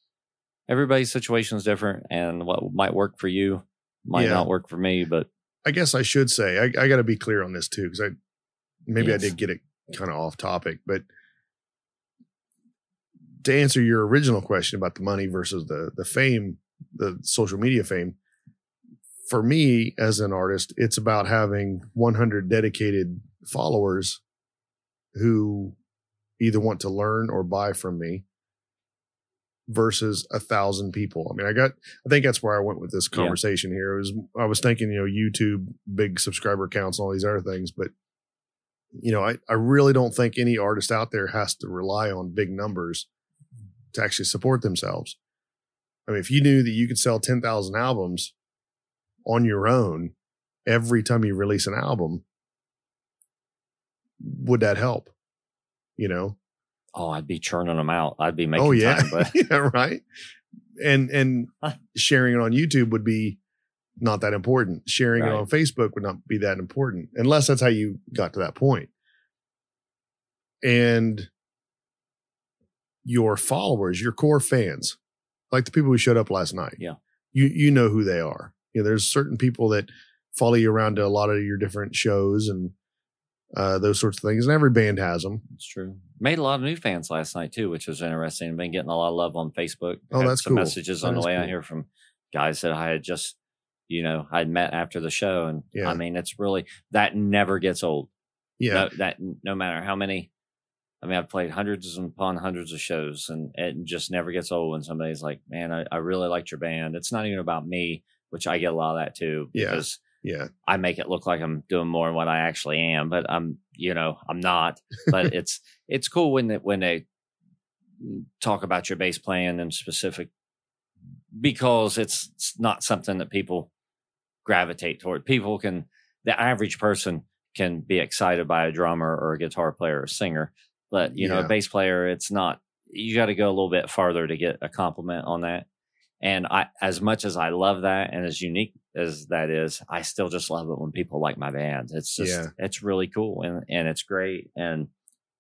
everybody's situation is different, and what might work for you might Yeah. not work for me. But I guess I should say I, I got to be clear on this too because I maybe Yes. I did get it kind of off topic, but to answer your original question about the money versus the the fame, the social media fame, for me as an artist, it's about having 100 dedicated followers who either want to learn or buy from me versus a thousand people. I mean, I got, I think that's where I went with this Yeah. conversation here. It was, I was thinking, you know, YouTube, big subscriber counts, and all these other things, but you know, I, I really don't think any artist out there has to rely on big numbers to actually support themselves. I mean, if you knew that you could sell 10,000 albums on your own every time you release an album, would that help? You know? oh, I'd be churning them out. I'd be oh, making oh yeah, time. But <laughs> yeah, right. And and sharing it on YouTube would be not that important. Sharing it on Facebook would not be that important, unless that's how you got to that point. And your followers, your core fans, like the people who showed up last night. Yeah. You you know who they are. You know, there's certain people that follow you around to a lot of your different shows and uh, those sorts of things. And every band has them. it's true. Made a lot of new fans last night too, which was interesting. Been getting a lot of love on Facebook. Oh, Had that's some cool. messages That on the way out cool. here from guys that I had just, you know, I'd met after the show, and Yeah. I mean, it's really that never gets old. Yeah. No, that no matter how many. I mean, I've played hundreds upon hundreds of shows, and it just never gets old when somebody's like, "Man, I, I really liked your band." It's not even about me, which I get a lot of that too, Yeah. because yeah. I make it look like I'm doing more than what I actually am, but I'm, you know, I'm not. But <laughs> it's it's cool when they, when they talk about your bass playing in specific because it's, it's not something that people gravitate toward. People can the average person can be excited by a drummer or a guitar player or a singer, but you know, a bass player, it's not. You got to go a little bit farther to get a compliment on that. And I, as much as I love that and as unique as that is, I still just love it when people like my band. It's just, Yeah. it's really cool and, and it's great. And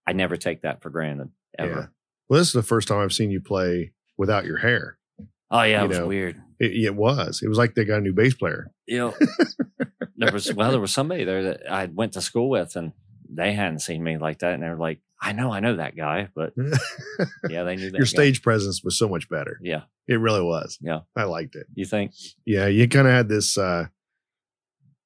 I never take that for granted ever. Yeah. Well, this is the first time I've seen you play without your hair. Oh yeah, You it was know. weird. It, it was. It was like they got a new bass player. You know, there was, well, there was somebody there that I went to school with and they hadn't seen me like that. And they were like, I know, I know that guy, but <laughs> yeah, they knew that your guy. stage presence was so much better. Yeah. It really was. Yeah. I liked it. You think? Yeah. You kind of had this uh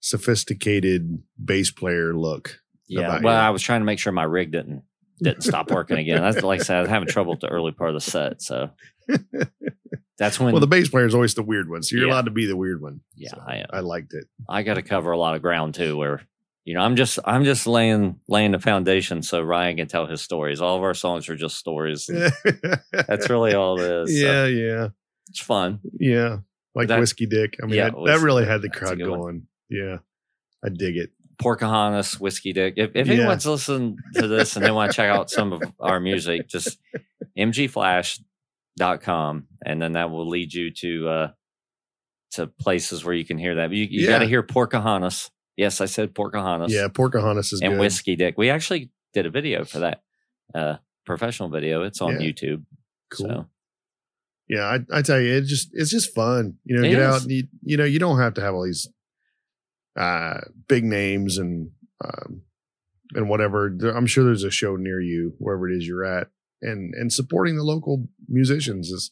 sophisticated bass player look. Yeah. Well, you. I was trying to make sure my rig didn't didn't stop working again. That's like I said, I was having trouble with the early part of the set. So <laughs> that's when well, the bass player is always the weird one. So you're Yeah. allowed to be the weird one. Yeah, So I am. I liked it. I got to cover a lot of ground too. Where you know, I'm just I'm just laying laying the foundation so Ryan can tell his stories. All of our songs are just stories. <laughs> That's really all it is. So yeah, yeah, it's fun. yeah. Like That- whiskey dick. I mean, Yeah, that, that really had the crowd good one. going. Yeah, I dig it. Pocahontas, Whiskey Dick. If, if Yeah. anyone's listening to this and they want to check out some of our music, just mgflash.com and then that will lead you to uh to places where you can hear that. You, you got to hear Pocahontas. Yes, I said Pocahontas. Yeah, Pocahontas is and good. Whiskey Dick. We actually did a video for that. Uh professional video. It's on Yeah. YouTube. Cool. So Yeah, I, I tell you, it just it's just fun. You know, It get is. out and you, you know, you don't have to have all these uh big names and um and whatever. I'm sure there's a show near you, wherever it is you're at. And and supporting the local musicians is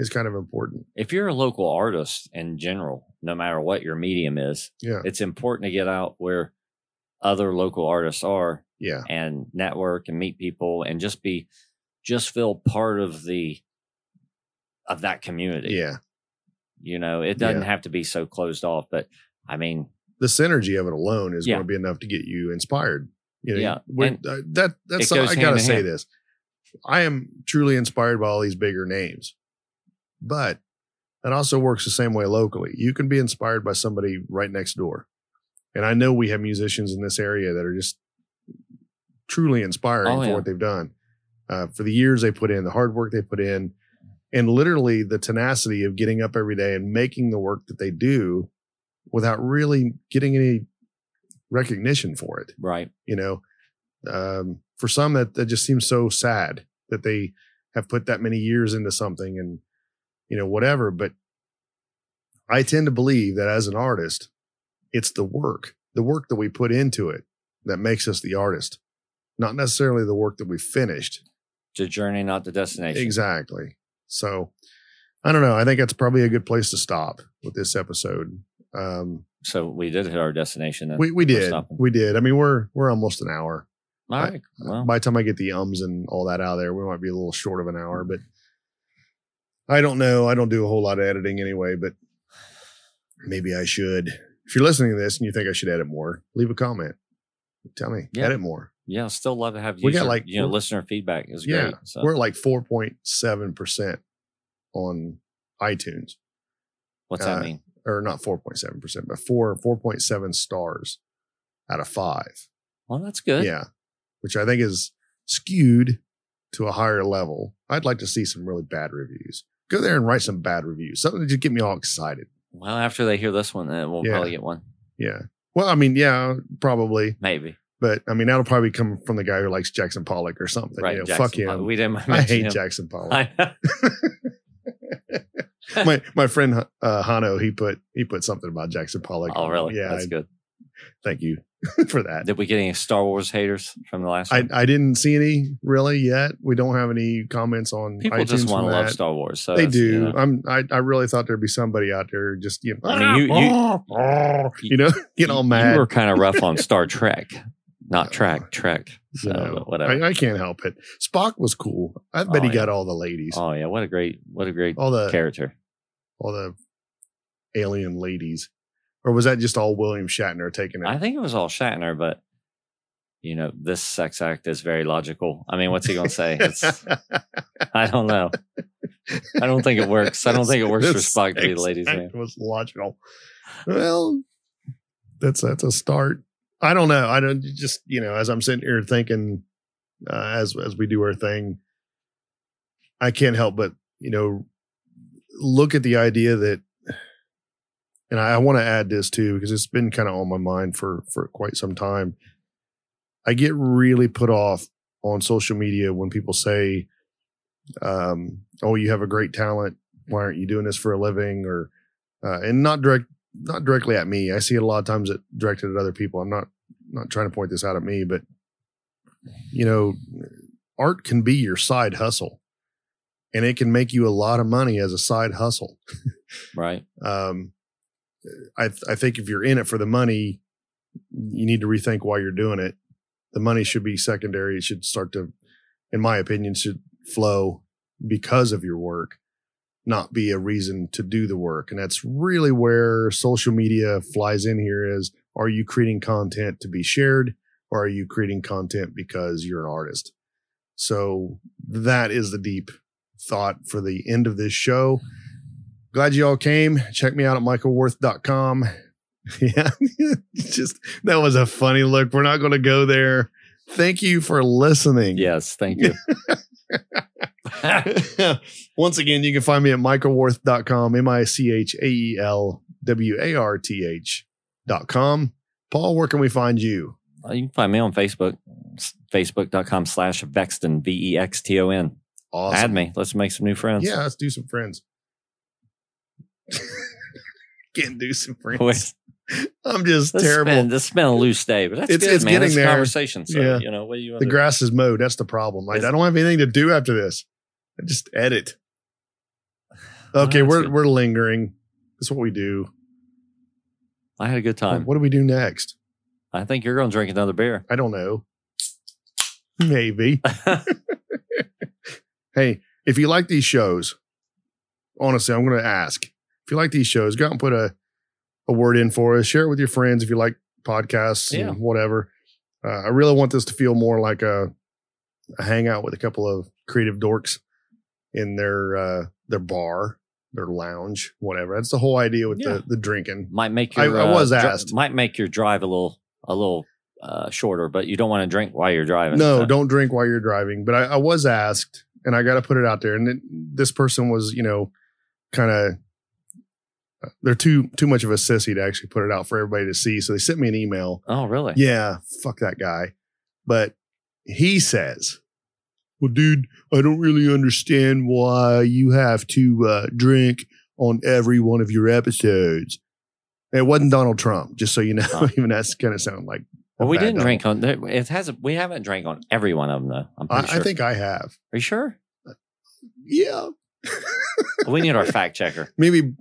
is kind of important. if you're a local artist in general, no matter what your medium is, Yeah. it's important to get out where other local artists are Yeah. and network and meet people and just be just feel part of the of that community. Yeah. You know, it doesn't Yeah. have to be so closed off, but I mean, The synergy of it alone is Yeah. going to be enough to get you inspired. You know, Yeah, when- uh, that that's I gotta say hand. this. I am truly inspired by all these bigger names, but that also works the same way locally. You can be inspired by somebody right next door, and I know we have musicians in this area that are just truly inspiring Oh, for yeah. what they've done, uh, for the years they put in, the hard work they put in, and literally the tenacity of getting up every day and making the work that they do without really getting any recognition for it right. you know um, for some that, that just seems so sad that they have put that many years into something and you know, whatever. But I tend to believe that as an artist, it's the work, the work that we put into it that makes us the artist, not necessarily the work that we finished. The journey, not the destination. Exactly. So I don't know. I think that's probably a good place to stop with this episode. Um, So we did hit our destination. Then. we we did we did. I mean, we're we're almost an hour. All right. Well, By the time I get the ums and all that out of there, we might be a little short of an hour. But I don't know. I don't do a whole lot of editing anyway. But maybe I should. If you're listening to this and you think I should edit more, leave a comment. Tell me Yeah. edit more. yeah, still love to have We got like- you know listener feedback is Yeah, great. So We're like four point seven percent on iTunes. what's uh, that mean? or not 4.7%, but four, 4.7 stars out of five. Well, that's good. Yeah. Which I think is skewed to a higher level. I'd like to see some really bad reviews. Go there and write some bad reviews, something to just get me all excited. Well, after they hear this one, then we'll Yeah. probably get one. Yeah. Well, I mean, yeah, probably. Maybe. But I mean, that'll probably come from the guy who likes Jackson Pollock or something. Right. You know, Jackson fuck him. Pollock. We didn't I hate him. Jackson Pollock. <laughs> My my friend uh, Hano, he put he put something about Jackson Pollock. oh, really? Yeah. That's I- good. Thank you <laughs> for that. Did we get any Star Wars haters from the last I, one? I didn't see any really yet. We don't have any comments on People iTunes just want to love. Star Wars. So They do. you know. I'm. I, I really thought there'd be somebody out there just you know, I mean, you- you- <laughs> you know, get all mad. You were kind of rough on <laughs> Star Trek, not Trek, Trek. So whatever. I, I can't help it. Spock was cool. I bet Oh, he yeah. got all the ladies, oh yeah, what a great, what a great all the character. all the alien ladies, or was that just all William Shatner taking it? I think it was all Shatner, but you know, this sex act is very logical. I mean, what's he gonna say? It's, <laughs> I don't know. I don't think it works. I don't think it works for Spock to be the ladies' man. It Was logical. Well, that's that's a start. I don't know. I don't just you know as I'm sitting here thinking uh, as as we do our thing, I can't help but you know look at the idea that, and I, I want to add this too because it's been kind of on my mind for for quite some time. I get really put off on social media when people say, um, "Oh, you have a great talent. Why aren't you doing this for a living?" Or uh, and not direct not directly at me. I see it a lot of times it directed at other people. I'm not not trying to point this out at me, but you know, art can be your side hustle, and it can make you a lot of money as a side hustle. Right. <laughs> Um, I I think if you're in it for the money, you need to rethink why you're doing it. The money should be secondary. It should start to, in my opinion, should flow because of your work, not be a reason to do the work. And that's really where social media flies in here is are you creating content to be shared or are you creating content because you're an artist? So that is the deep thought for the end of this show. Glad you all came. Check me out at michaelwarth.com. <laughs> Yeah, <laughs> just that was a funny look. We're not going to go there. Thank you for listening. Yes. Thank you. <laughs> Once again, you can find me at michaelwarth.com, M I C H A E L W A R T H.com. Paul, where can we find you? You can find me on Facebook, facebook.com slash Vexton, V E X T O N. Awesome. Add me. Let's make some new friends. Yeah, let's do some friends. <laughs> Can't do some <laughs> friends. I'm just this terrible. Been, this has been a loose day, but that's It's- good, it's man. getting It's there. conversation. So, Yeah. you know, what do you the to grass is mowed. That's the problem. I, I don't have anything to do after this. I just edit. <sighs> Okay, that's we're good. we're lingering. That's what we do. I had a good time. What do we do next? I think you're going to drink another beer. I don't know. Maybe. <laughs> hey, if you like these shows, honestly, I'm going to ask. If you like these shows, go out and put a a word in for us. Share it with your friends if you like podcasts Yeah. and whatever. Uh, I really want this to feel more like a, a hangout with a couple of creative dorks in their uh, their bar, their lounge, whatever. That's the whole idea with Yeah. the the drinking. might make I- your I was dri- asked. might make your drive a little a little uh, shorter, but you don't want to drink while you're driving. No, don't drink while you're driving. But I, I was asked, and I got to put it out there. And it, this person was, you know, kind of they're too too much of a sissy to actually put it out for everybody to see. So they sent me an email. Oh, really? Yeah, fuck that guy. But he says well, dude, I don't really understand why you have to uh, drink on every one of your episodes. It wasn't Donald Trump, just so you know. Oh. <laughs> Even that's kind of sound like. Well, we didn't Donald. drink on. It has. We haven't drank on every one of them though. I'm I, sure. I think I have. Are you sure? Yeah. <laughs> We need our fact checker. Maybe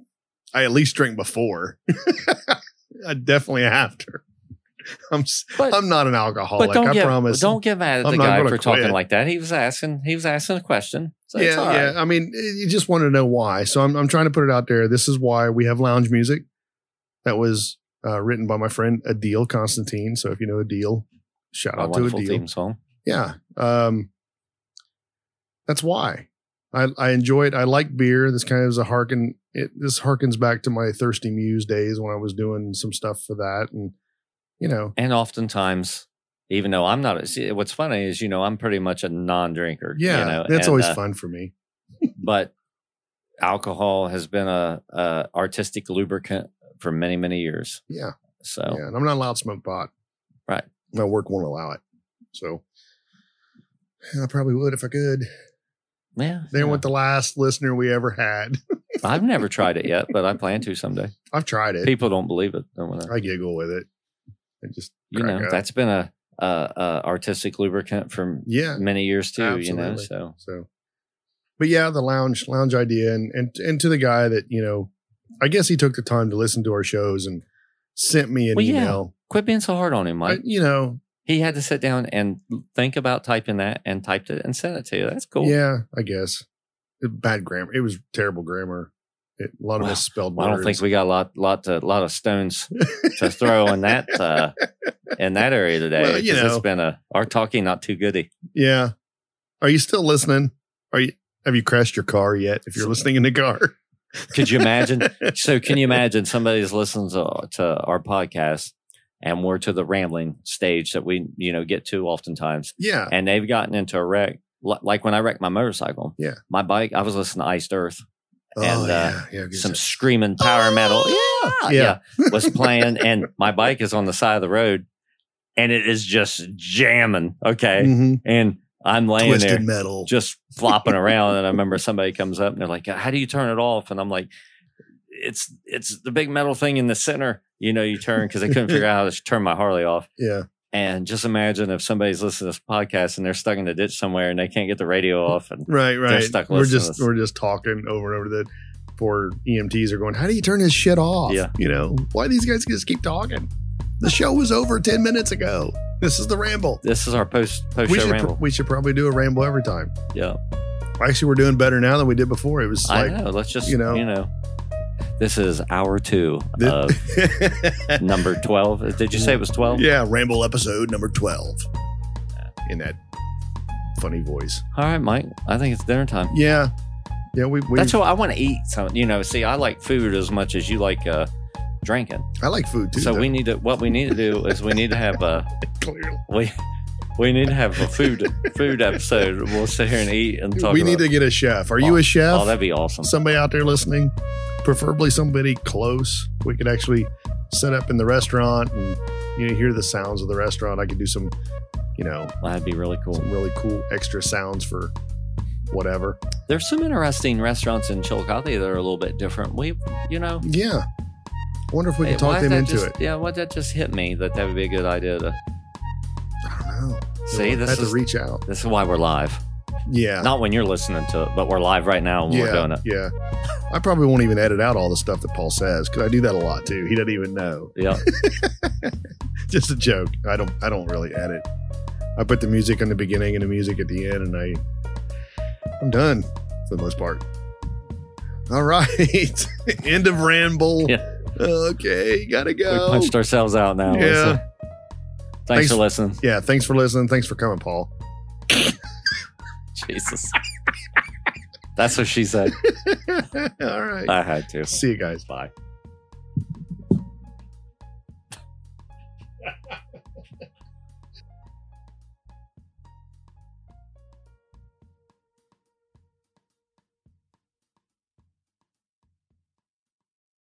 I at least drink before. <laughs> I definitely after. I'm But I'm not an alcoholic. I get promise. don't get mad at I'm the guy for talking like that. He was asking. He was asking a question. So yeah, all right. yeah. I mean, you just want to know why. So I'm I'm trying to put it out there. This is why we have lounge music that was uh, written by my friend Adil Constantine. So if you know Adil, shout out to Adil. theme song. Yeah. Um, that's why I, I enjoy it. I like beer. This kind of is a harken. It this harkens back to my thirsty muse days when I was doing some stuff for that, and you know, And oftentimes, even though I'm not, see, what's funny is, you know, I'm pretty much a non-drinker. yeah, you know, that's and, always uh, fun for me. But alcohol has been a, a artistic lubricant for many, many years. Yeah, So yeah. And I'm not allowed to smoke pot. Right. My work won't allow it. So I probably would if I could. Yeah, They yeah. went the last listener we ever had. <laughs> I've never tried it yet, but I plan to someday. I've tried it. People don't believe it. Don't I giggle with it. I just you know, up. that's been a, a, a artistic lubricant for yeah. many years too. You know, Absolutely. so So, but yeah, the lounge lounge idea, and and and to the guy that you know, I guess he took the time to listen to our shows and sent me an Well, yeah. email. quit being so hard on him, I- you know, he had to sit down and think about typing that and typed it and sent it to you. That's cool. yeah, I guess bad grammar. It was terrible grammar. It, a lot of Well, misspelled Well, I don't think we got a lot, lot, to, lot of stones to throw in that uh, <laughs> in that area today. Well, you know. it's been a our talking not too goody. yeah. Are you still listening? Are you? Have you crashed your car yet? If you're listening in the car, Could you imagine? so, can you <laughs> imagine somebody's listening to, to our podcast and we're to the rambling stage that we you know get to oftentimes, yeah, and they've gotten into a wreck. Like when I wrecked my motorcycle, Yeah. my bike. I was listening to Iced Earth, oh and, uh, yeah, yeah, some screaming power metal. Yeah, Yeah. yeah, <laughs> was playing, and my bike is on the side of the road, and it is just jamming. Okay, Mhm. and I'm laying twisted there metal. just flopping around, and I remember somebody comes up and they're like, "How do you turn it off?" And I'm like, "It's it's the big metal thing in the center." You know, you turn because I couldn't figure out how to turn my Harley off. <laughs> yeah, And just imagine if somebody's listening to this podcast and they're stuck in the ditch somewhere and they can't get the radio off, and <laughs> right, right. stuck we're just we're just talking over and over that. Poor EMTs are going. How do you turn this shit off? Yeah. you know why these guys just keep talking. The show was over ten minutes ago. This is the ramble. this is our post post We show ramble. we should probably do a ramble every time. yeah. Actually, we're doing better now than we did before. It was I like know. Let's just you know, you know. This is hour two of <laughs> number twelve. Did you say it was twelve? yeah, ramble episode number twelve. In that funny voice. All right, Mike. I think it's dinner time. Yeah, yeah. We, we That's what I want to eat. Some, you know. See, I like food as much as you like uh, drinking. I like food too. so though, we need to. What we need to do is we need to have a <laughs> clearly we we need to have a food food episode. We'll sit here and eat and talk. we need to get a chef. Are you a chef? Oh, that'd be awesome. somebody out there listening, preferably somebody close. We could actually set up in the restaurant and you know hear the sounds of the restaurant. I could do some, you know, That'd be really cool. some really cool extra sounds for whatever. There's some interesting restaurants in Chillicothe that are a little bit different. We, you know, Yeah. I wonder if we Hey, can talk them into just- it. Yeah, why that just hit me that that would be a good idea to I don't know. see. We'll This is to reach out. this is why we're live. Yeah. Not when you're listening to it, but we're live right now we're yeah. doing it. Yeah. I probably won't even edit out all the stuff that Paul says because I do that a lot too. He doesn't even know. Yeah. <laughs> Just a joke. I don't. I don't really edit. I put the music in the beginning and the music at the end, and I. I'm done for the most part. All right. <laughs> End of ramble. Yeah. Okay, gotta go. We punched ourselves out now. Yeah. Lisa. Thanks, Thanks- for listening. yeah, thanks for listening. Thanks for coming, Paul. Jesus. That's what she said. <laughs> All right. I had to. See you guys. Bye.